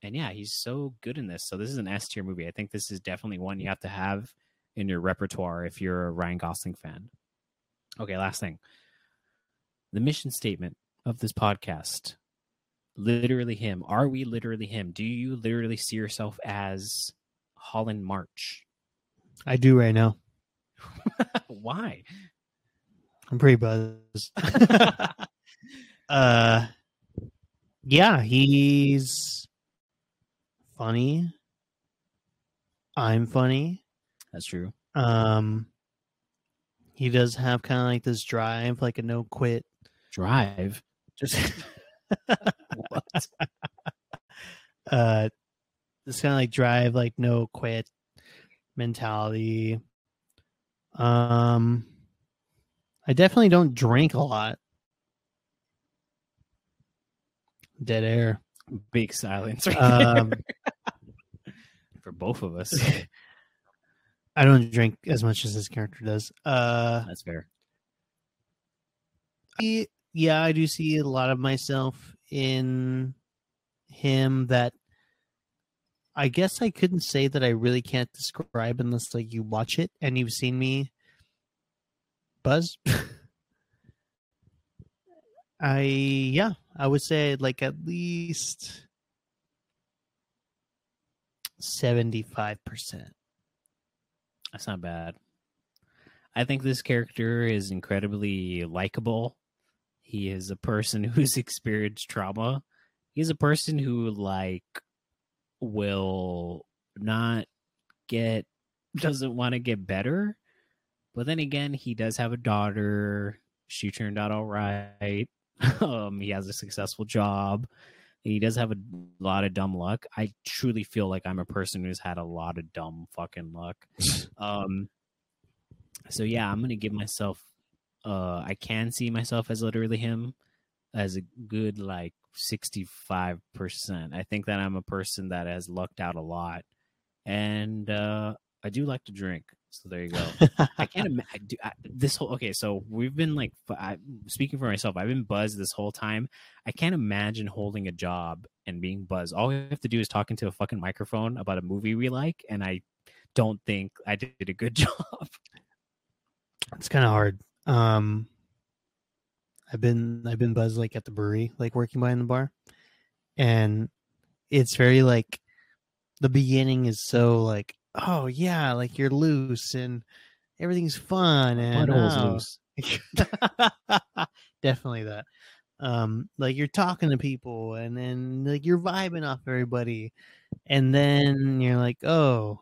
and yeah, he's so good in this. So this is an S tier movie. I think this is definitely one you have to have in your repertoire if you're a Ryan Gosling fan. Okay, last thing. The mission statement of this podcast. Literally him. Are we literally him? Do you literally see yourself as Holland March? I do right now. [LAUGHS] Why? I'm pretty buzzed. [LAUGHS] uh, yeah, he's funny. I'm funny. That's true. Um, he does have kind of like this drive, like a no quit. Drive. Just [LAUGHS] What? uh, this kind of like drive, like no quit mentality. Um, I definitely don't drink a lot. Dead air. Big silence right Um, there. [LAUGHS] for both of us. [LAUGHS] I don't drink as much as this character does. Uh, That's fair. Yeah, I do see a lot of myself in him that I guess I couldn't say that I really can't describe unless like you watch it and you've seen me buzz. [LAUGHS] I yeah, I would say like at least 75%. That's not bad. I think this character is incredibly likable. He is a person [LAUGHS] who's experienced trauma. He's a person who like will not get [LAUGHS] doesn't want to get better. But then again, he does have a daughter. She turned out all right. [LAUGHS] um, he has a successful job. He does have a lot of dumb luck. I truly feel like I'm a person who's had a lot of dumb fucking luck. um, so yeah, I'm gonna give myself. Uh, I can see myself as literally him, as a good like 65 percent. I think that I'm a person that has lucked out a lot, and uh, I do like to drink. So there you go. [LAUGHS] I can't imagine this whole. Okay, so we've been like, I, speaking for myself, I've been buzzed this whole time. I can't imagine holding a job and being buzzed. All we have to do is talk into a fucking microphone about a movie we like, and I don't think I did a good [LAUGHS] job. It's kind of hard. Um, I've been I've been buzzed like at the brewery, like working behind the bar, and it's very like the beginning is so like oh yeah, like you're loose and everything's fun and oh. loose. [LAUGHS] definitely that. Um, like you're talking to people and then like you're vibing off everybody, and then you're like, oh,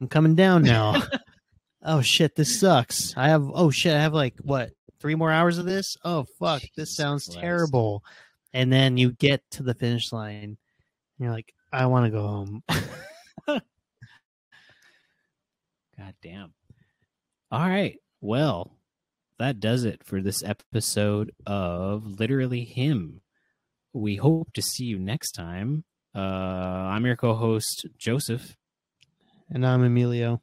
I'm coming down now. [LAUGHS] [LAUGHS] oh shit, this sucks. I have oh shit, I have like what three more hours of this? Oh fuck, this sounds Christ. terrible. And then you get to the finish line, and you're like, I want to go home. [LAUGHS] God damn. All right. Well, that does it for this episode of Literally Him. We hope to see you next time. Uh, I'm your co host, Joseph, and I'm Emilio.